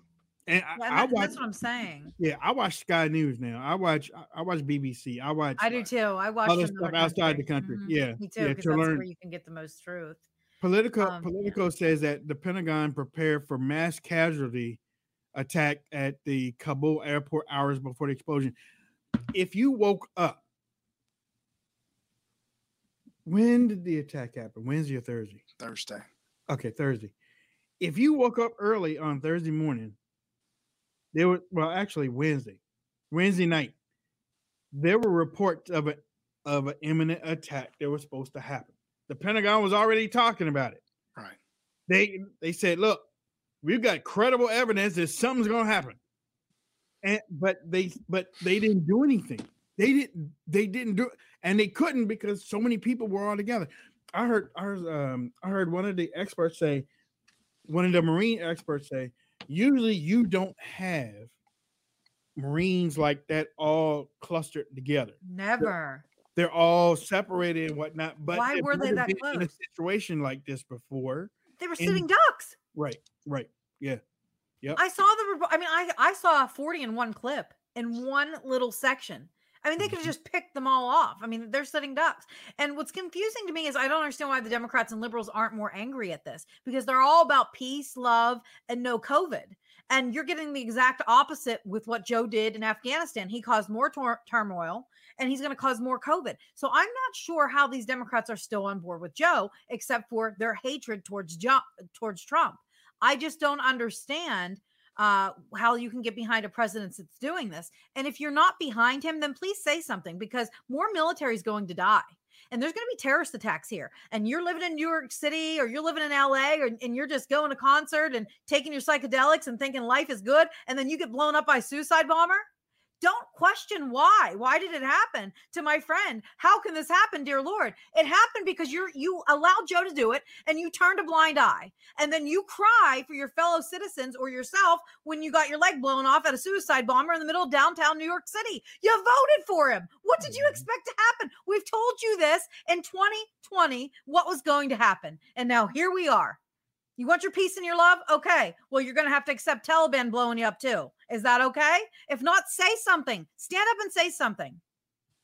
And I, Yeah, I watch. that's what I'm saying. Yeah, I watch Sky News now. I watch. I- I watch BBC. I watch. I do too. I watch other stuff the outside the country. country. Mhm. Yeah, me too. yeah, Because to that's learn. where you can get the most truth. Politico Um, Politico says that the Pentagon prepared for mass casualty attack at the Kabul airport hours before the explosion. If you woke up, when did the attack happen? Wednesday or Thursday? Thursday. Okay, Thursday. If you woke up early on Thursday morning, there were well, actually Wednesday, Wednesday night, there were reports of a of an imminent attack that was supposed to happen. The Pentagon was already talking about it. Right. They they said, look, we've got credible evidence that something's gonna happen. And but they but they didn't do anything. They didn't they didn't do and they couldn't because so many people were all together. I heard I heard um I heard one of the experts say, one of the marine experts say, usually you don't have marines like that all clustered together. Never. They're all separated and whatnot. But Why were they that been in a situation like this before. They were And- sitting ducks. Right, right. Yeah. Yep. I saw the. I mean, I I saw 40 in one clip in one little section. I mean, they Mm-hmm. could have just picked them all off. I mean, they're sitting ducks. And what's confusing to me is I don't understand why the Democrats and liberals aren't more angry at this because they're all about peace, love, and no COVID. And you're getting the exact opposite with what Joe did in Afghanistan. He caused more tor- turmoil and he's going to cause more COVID. So I'm not sure how these Democrats are still on board with Joe, except for their hatred towards jo- towards Trump. I just don't understand uh, how you can get behind a president that's doing this. And if you're not behind him, then please say something because more military is going to die. And there's going to be terrorist attacks here. And you're living in New York City or you're living in LA or, and you're just going to concert and taking your psychedelics and thinking life is good. And then you get blown up by a suicide bomber. Don't question why. Why did it happen to my friend? How can this happen, dear Lord? It happened because you're you allowed Joe to do it and you turned a blind eye. And then you cry for your fellow citizens or yourself when you got your leg blown off at a suicide bomber in the middle of downtown New York City. You voted for him. What did you mm-hmm. expect to happen? We've told you this in 2020 what was going to happen. And now here we are. You want your peace and your love? Okay. Well, you're going to have to accept Taliban blowing you up too. Is that okay? If not, say something. Stand up and say something.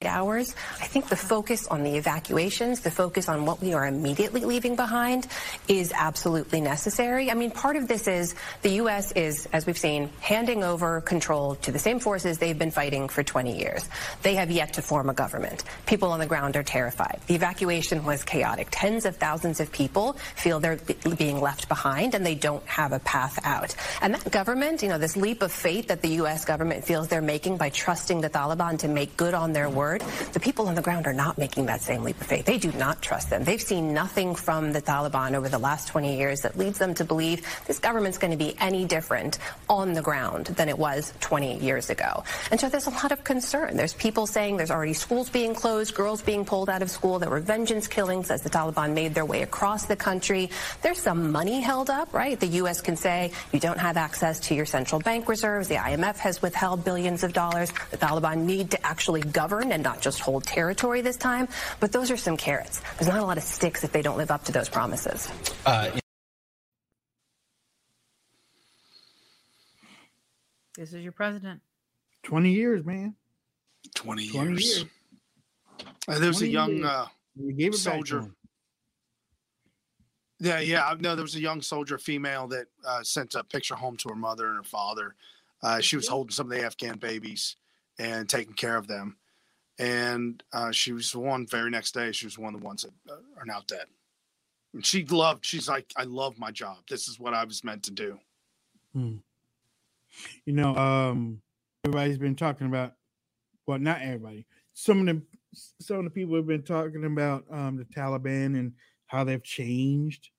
Hours. I think the focus on the evacuations, the focus on what we are immediately leaving behind is absolutely necessary. I mean, part of this is the U.S. is, as we've seen, handing over control to the same forces they've been fighting for 20 years. They have yet to form a government. People on the ground are terrified. The evacuation was chaotic. Tens of thousands of people feel they're being left behind and they don't have a path out. And that government, you know, this leap of faith that the U.S. government feels they're making by trusting the Taliban to make good on their word, the people on the ground are not making that same leap of faith. They do not trust them. They've seen nothing from the Taliban over the last 20 years that leads them to believe this government's going to be any different on the ground than it was 20 years ago. And so there's a lot of concern. There's people saying there's already schools being closed, girls being pulled out of school. There were vengeance killings as the Taliban made their way across the country. There's some money held up, right? The U.S. can say you don't have access to your central bank reserves. The IMF has withheld billions of dollars. The Taliban need to actually govern and not just hold territory this time. But those are some carrots. There's not a lot of sticks if they don't live up to those promises. This is your president. 20 years, man. 20 20 years. years. Uh, there was a young years. uh, We gave it soldier. him. Yeah, yeah. I- No, there was a young soldier female that uh, sent a picture home to her mother and her father. Uh, she was holding some of the Afghan babies and taking care of them. And uh, she was the one very next day. She was one of the ones that uh, are now dead. And she loved, she's like, I love my job. This is what I was meant to do. Hmm. You know, um, everybody's been talking about, well, not everybody. Some of the some of the people have been talking about um, the Taliban and how they've changed,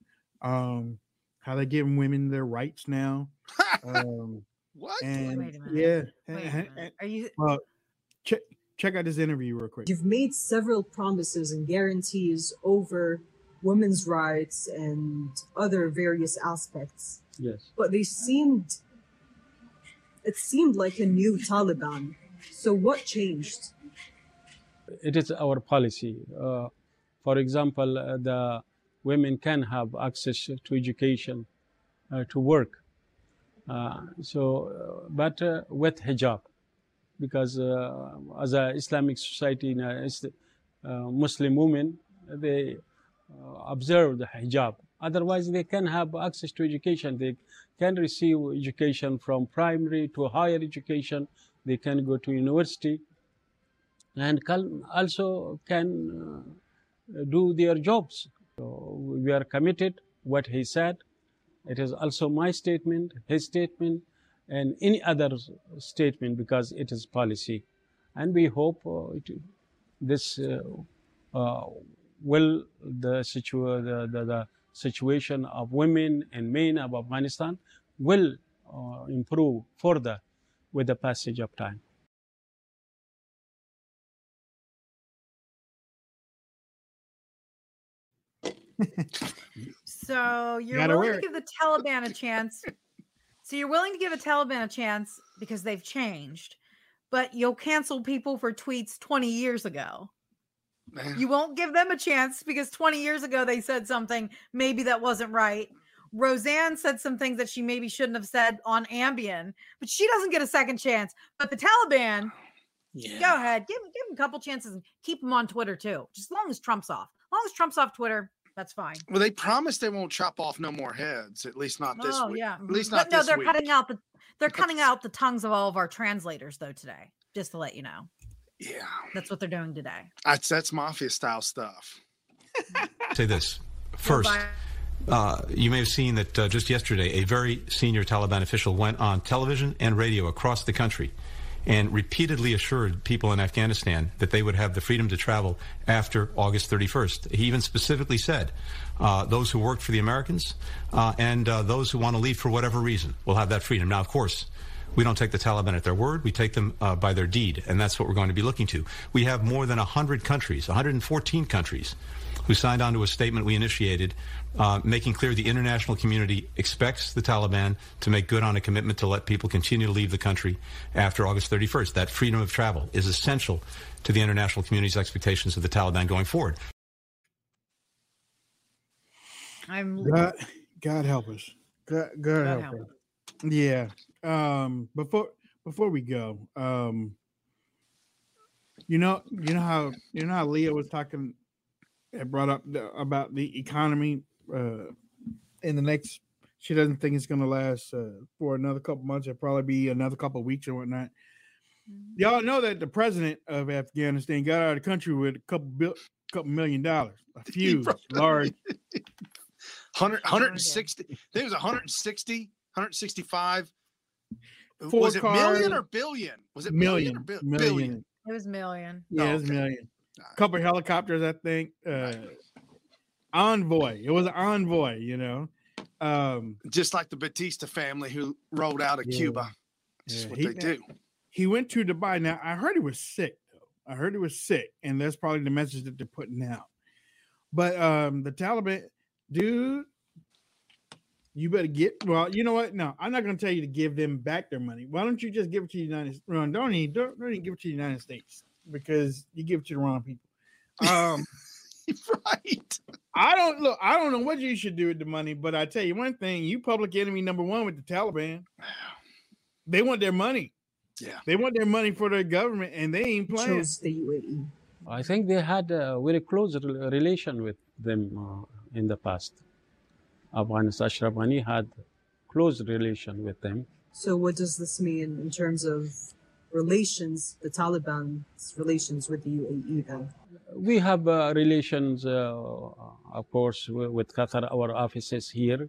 um, how they're giving women their rights now. um, what? And Wait a minute. yeah, Wait a minute. Are you well, check check out this interview real quick. You've made several promises and guarantees over women's rights and other various aspects, Yes. but they seemed it seemed like a new Taliban. So what changed? It is our policy. Uh, for example, uh, the women can have access to education, uh, to work. Uh, so, uh, but uh, with hijab, because uh, as a Islamic society, in a, uh, Muslim women, they uh, observe the hijab. Otherwise, they can have access to education. They can receive education from primary to higher education. They can go to university and also can do their jobs. So we are committed. What he said, it is also my statement, his statement, and any other statement because it is policy, and we hope uh, it, this uh, uh, will the, situa- the, the the situation of women and men of Afghanistan will uh, improve further with the passage of time. So you're Gotta willing to give the Taliban a chance. So you're willing to give a Taliban a chance because they've changed, but you'll cancel people for tweets 20 years ago. You won't give them a chance because 20 years ago they said something maybe that wasn't right. Roseanne said some things that she maybe shouldn't have said on Ambien, but she doesn't get a second chance. But the Taliban, yeah. go ahead, give, give them a couple chances and keep them on Twitter too. Just as long as Trump's off. As long as Trump's off Twitter, that's fine. Well, they promise they won't chop off no more heads. At least not this oh week. yeah, At least Mhm. not But no, this they're week. cutting out the they're cutting out the tongues of all of our translators though today. Just to let you know, Yeah, that's what they're doing today. that's that's mafia style stuff. say this first. Uh, you may have seen that uh, just yesterday, a very senior Taliban official went on television and radio across the country and repeatedly assured people in Afghanistan that they would have the freedom to travel after August 31st. He even specifically said uh, those who worked for the Americans uh, and uh, those who want to leave for whatever reason will have that freedom. Now, of course, we don't take the Taliban at their word. We take them uh, by their deed, and that's what we're going to be looking to. We have more than 100 countries, 114 countries, who signed on to a statement we initiated, uh, making clear the international community expects the Taliban to make good on a commitment to let people continue to leave the country after August 31st. That freedom of travel is essential to the international community's expectations of the Taliban going forward. I'm God, God help us. God, God, God help, help us. Yeah. Um. Before before we go, um. You know, you know how you know how Leah was talking, had brought up the, about the economy. Uh, in the next, she doesn't think it's going to last uh, for another couple months. It'll probably be another couple weeks or whatnot. Y'all know that the president of Afghanistan got out of the country with a couple bill, couple million dollars, a few large 100, 160. I think it was 160, 165. Four was it million or billion? Was it million, or million, bil- million. billion? It was million. Yeah, Oh, it's a okay. million. Couple helicopters, I think. Uh, envoy. It was envoy, you know. Um, Just like the Batista family who rolled out of Yeah. Cuba. This is Yeah, what he- they do. he went to Dubai. Now I heard he was sick though. I heard he was sick, and that's probably the message that they're putting out. But um the Taliban, dude, you better get well. You know what? No, I'm not going to tell you to give them back their money. Why don't you just give it to the United? Well, don't even don't, don't even give it to the United States because you give it to the wrong people. Um, right. I don't look. I don't know what you should do with the money, but I tell you one thing: you public enemy number one with the Taliban. They want their money. Yeah, they want their money for their government, and they ain't playing. Chose the UAE. I think they had a very close relation with them uh, in the past. Afghanistan Ashraf Ghani had close relation with them. So what does this mean in terms of relations, the Taliban's relations with the UAE then? We have uh, relations, uh, of course, with Qatar, our offices here,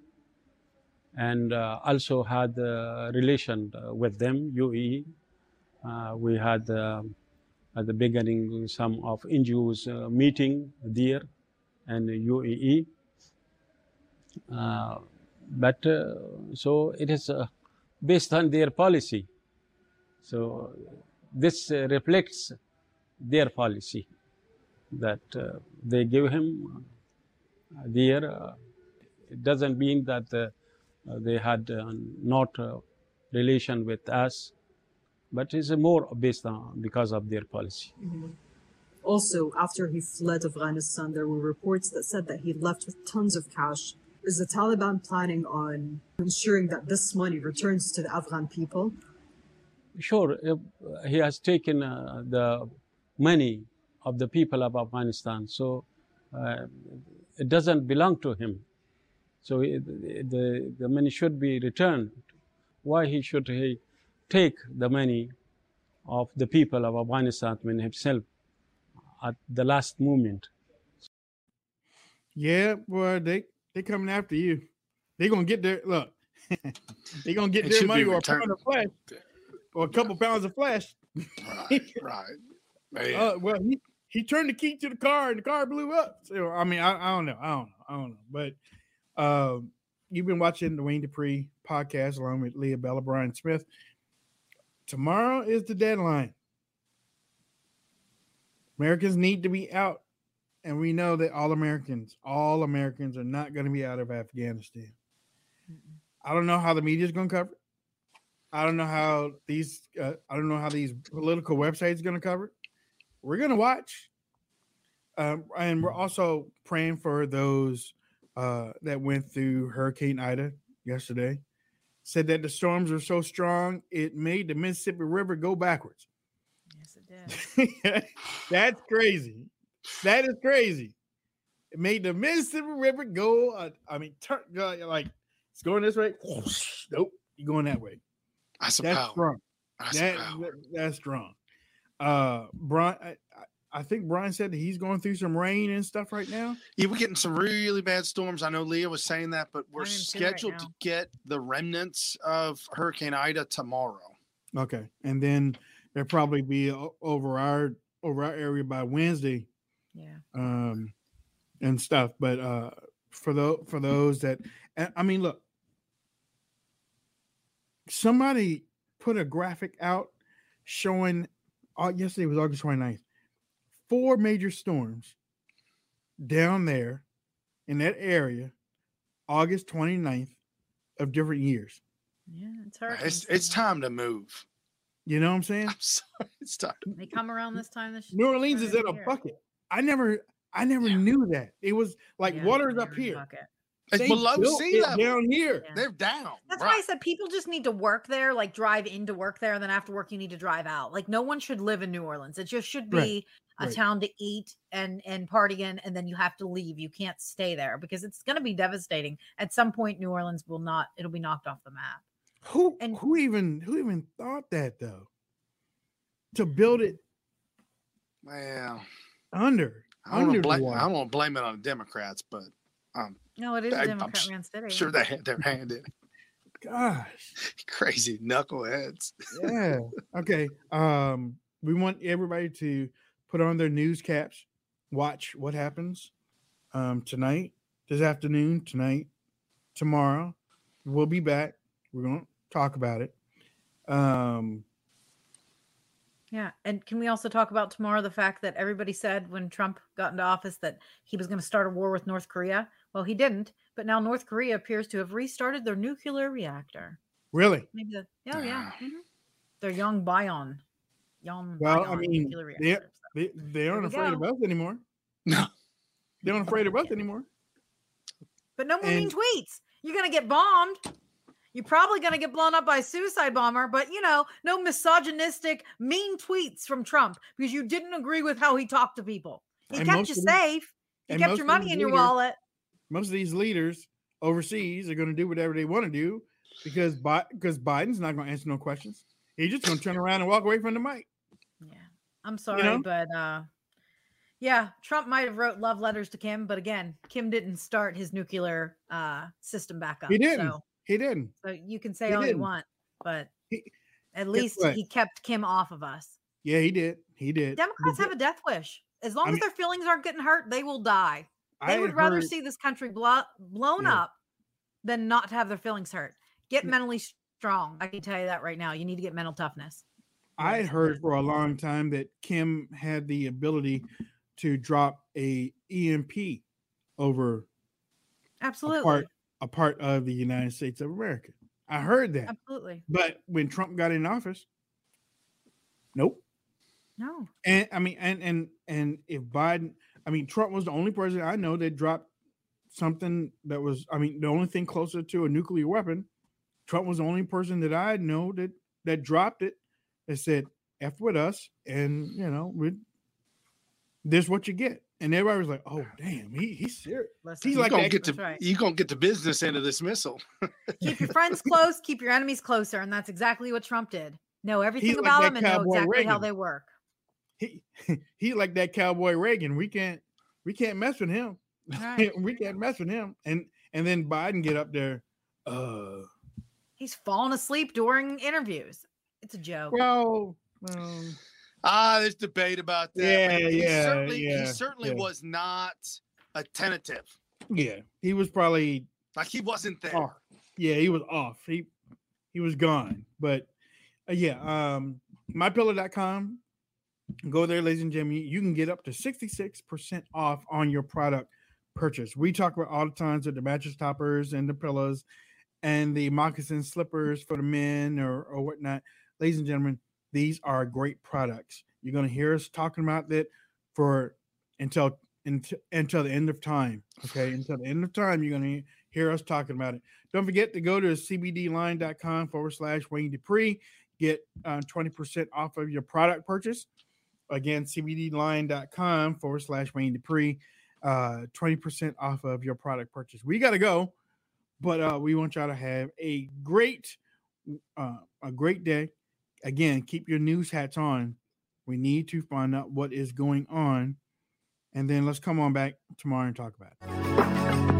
and uh, also had uh, relation uh, with them, UAE. Uh, we had at the beginning some of NGOs uh, meeting there and UAE. Uh, but uh, so it is uh, based on their policy. So this uh, reflects their policy that uh, they give him uh, there. It doesn't mean that they had not relation with us, but it's more based on because of their policy. Mhm. Also, after he fled Afghanistan, there were reports that said that he left with tons of cash. Is the Taliban planning on ensuring that this money returns to the Afghan people? Sure, he has taken uh, the money of the people of Afghanistan, so uh, it doesn't belong to him. So it, the the money should be returned. Why he should he take the money of the people of Afghanistan when himself at the last moment? Yeah, boy, they they coming after you. They gonna get their look. they gonna get It their money or a pound of flesh, or a couple pounds of flesh. Right, right. Man. Uh, well, he, he turned the key to the car and the car blew up. So I mean, I, I don't know, I don't know, I don't know. But um, you've been watching the Wayne Dupree podcast along with Leah Bella Brian Smith. Tomorrow is the deadline. Americans need to be out, and we know that all Americans, all Americans, are not going to be out of Afghanistan. I don't know how the media is going to cover it. I don't know how these. Uh, I don't know how these political websites are going to cover it. We're going to watch, um, and we're also praying for those uh, that went through Hurricane Ida yesterday. Said that the storms were so strong it made the Mississippi River go backwards. Yes, it did. That's crazy. That is crazy. It made the Mississippi River go. Uh, I mean, turn like it's going this way. Nope, you're going that way. That's a That's power. strong. That's That- that- that's strong. Uh, Brian, I, I- I think Brian said that he's going through some rain and stuff right now. Yeah, we're getting some really bad storms. I know Leah was saying that, but we're I'm in two right scheduled to get the remnants of Hurricane Ida tomorrow. Okay, and then there'll probably be over our over our area by Wednesday. Yeah. um and stuff but uh for those for those that i mean look somebody put a graphic out showing uh, yesterday was august 29th four major storms down there in that area august 29th of different years Yeah, it's hard. It's it's time to move. you know what i'm saying sorry, it's time. To They come around this time this new orleans is in a year. bucket i never i never knew that it was like Yeah, water's they're up here bucket. It's They below built sea level. down here They're down. That's why I said people just need to work there, like drive into work there, and then after work you need to drive out. Like no one should live in New Orleans. It just should be Right, a right. town to eat and and party in, and then you have to leave. You can't stay there because it's going to be devastating. At some point, New Orleans will not. It'll be knocked off the map. Who and who even who even thought that though? To build it Well, under I don't under want to the I don't want to blame it on the Democrats, but um, No, it is a I- I'm Democrat s- ran city. sure they had their hand in. it. Gosh. Crazy knuckleheads. Yeah. okay. Um, we want everybody to put on their news caps, watch what happens um tonight, this afternoon, tonight, tomorrow. We'll be back. We're gonna talk about it. Um Yeah. And can we also talk about tomorrow the fact that everybody said when Trump got into office that he was going to start a war with North Korea? Well, he didn't. But now North Korea appears to have restarted their nuclear reactor. really. Maybe the, oh, yeah. mhm. Their Yongbyon. Young Well, I mean, nuclear they, reactor. they, they aren't we afraid of us anymore. No. They aren't afraid of us anymore. But no more mean tweets. You're going to get bombed. You're probably going to get blown up by a suicide bomber, but you know, no misogynistic, mean tweets from Trump because you didn't agree with how he talked to people. He And kept you safe. He kept your money in your leaders- wallet. Most of these leaders overseas are going to do whatever they want to do because Bi- because Biden's not going to answer no questions. He's just going to turn around and walk away from the mic. Yeah, I'm sorry, know? but uh yeah, Trump might have wrote love letters to Kim, but again, Kim didn't start his nuclear uh system back up. He didn't. So, He didn't. so you can say He all didn't. you want, but at least he kept Kim off of us. Yeah, he did. He did. Democrats have a death wish. As long I as mean- their feelings aren't getting hurt, they will die. They I would rather heard- see this country blo- blown Yeah. up than not to have their feelings hurt. Get mentally strong. I can tell you that right now. You need to get mental toughness. I had heard for a long time that Kim had the ability to drop a EMP over Absolutely. a part a part of the United States of America. I heard that. Absolutely. But when Trump got in office, nope. No. And I mean, and and and if Biden, I mean, Trump was the only president I know that dropped something that was, I mean, the only thing closer to a nuclear weapon. Trump was the only person that I know that that dropped it. That said, "F with us," and you know, we, this what you get. And everybody was like, "Oh, damn, he he's serious." Listen, He's you like gonna get to right. you gonna get the business end of this missile. keep your friends close, keep your enemies closer, and that's exactly what Trump did. Know everything like about that them and know cowboy exactly how they work. He he like that cowboy Reagan. We can't we can't mess with him. Right. we can't mess with him. And and then Biden get up there. Uh He's fallen asleep during interviews. It's a joke. well, well Ah, there's debate about that. Yeah, he yeah, certainly, yeah, he certainly yeah. was not attentive. yeah, he was probably Like he wasn't there. off. Yeah, he was off. He he was gone. But uh, yeah, um mypillow.com. Go there, ladies and gentlemen. You can get up to 66% off on your product purchase. We talk about all the times with the mattress toppers and the pillows and the moccasin slippers for the men or, or whatnot. Ladies and gentlemen, these are great products. You're going to hear us talking about that for until until, until the end of time. Okay, until the end of time, you're going to hear us talking about it. Don't forget to go to cbdline.com forward slash Wayne Dupree. Get uh, 20% off of your product purchase. Again, cbdline.com forward slash Wayne Dupree. Uh, 20% off of your product purchase. We got to go, but uh, we want y'all to have a great, uh, a great day. Again, keep your news hats on. We need to find out what is going on. And then let's come on back tomorrow and talk about it.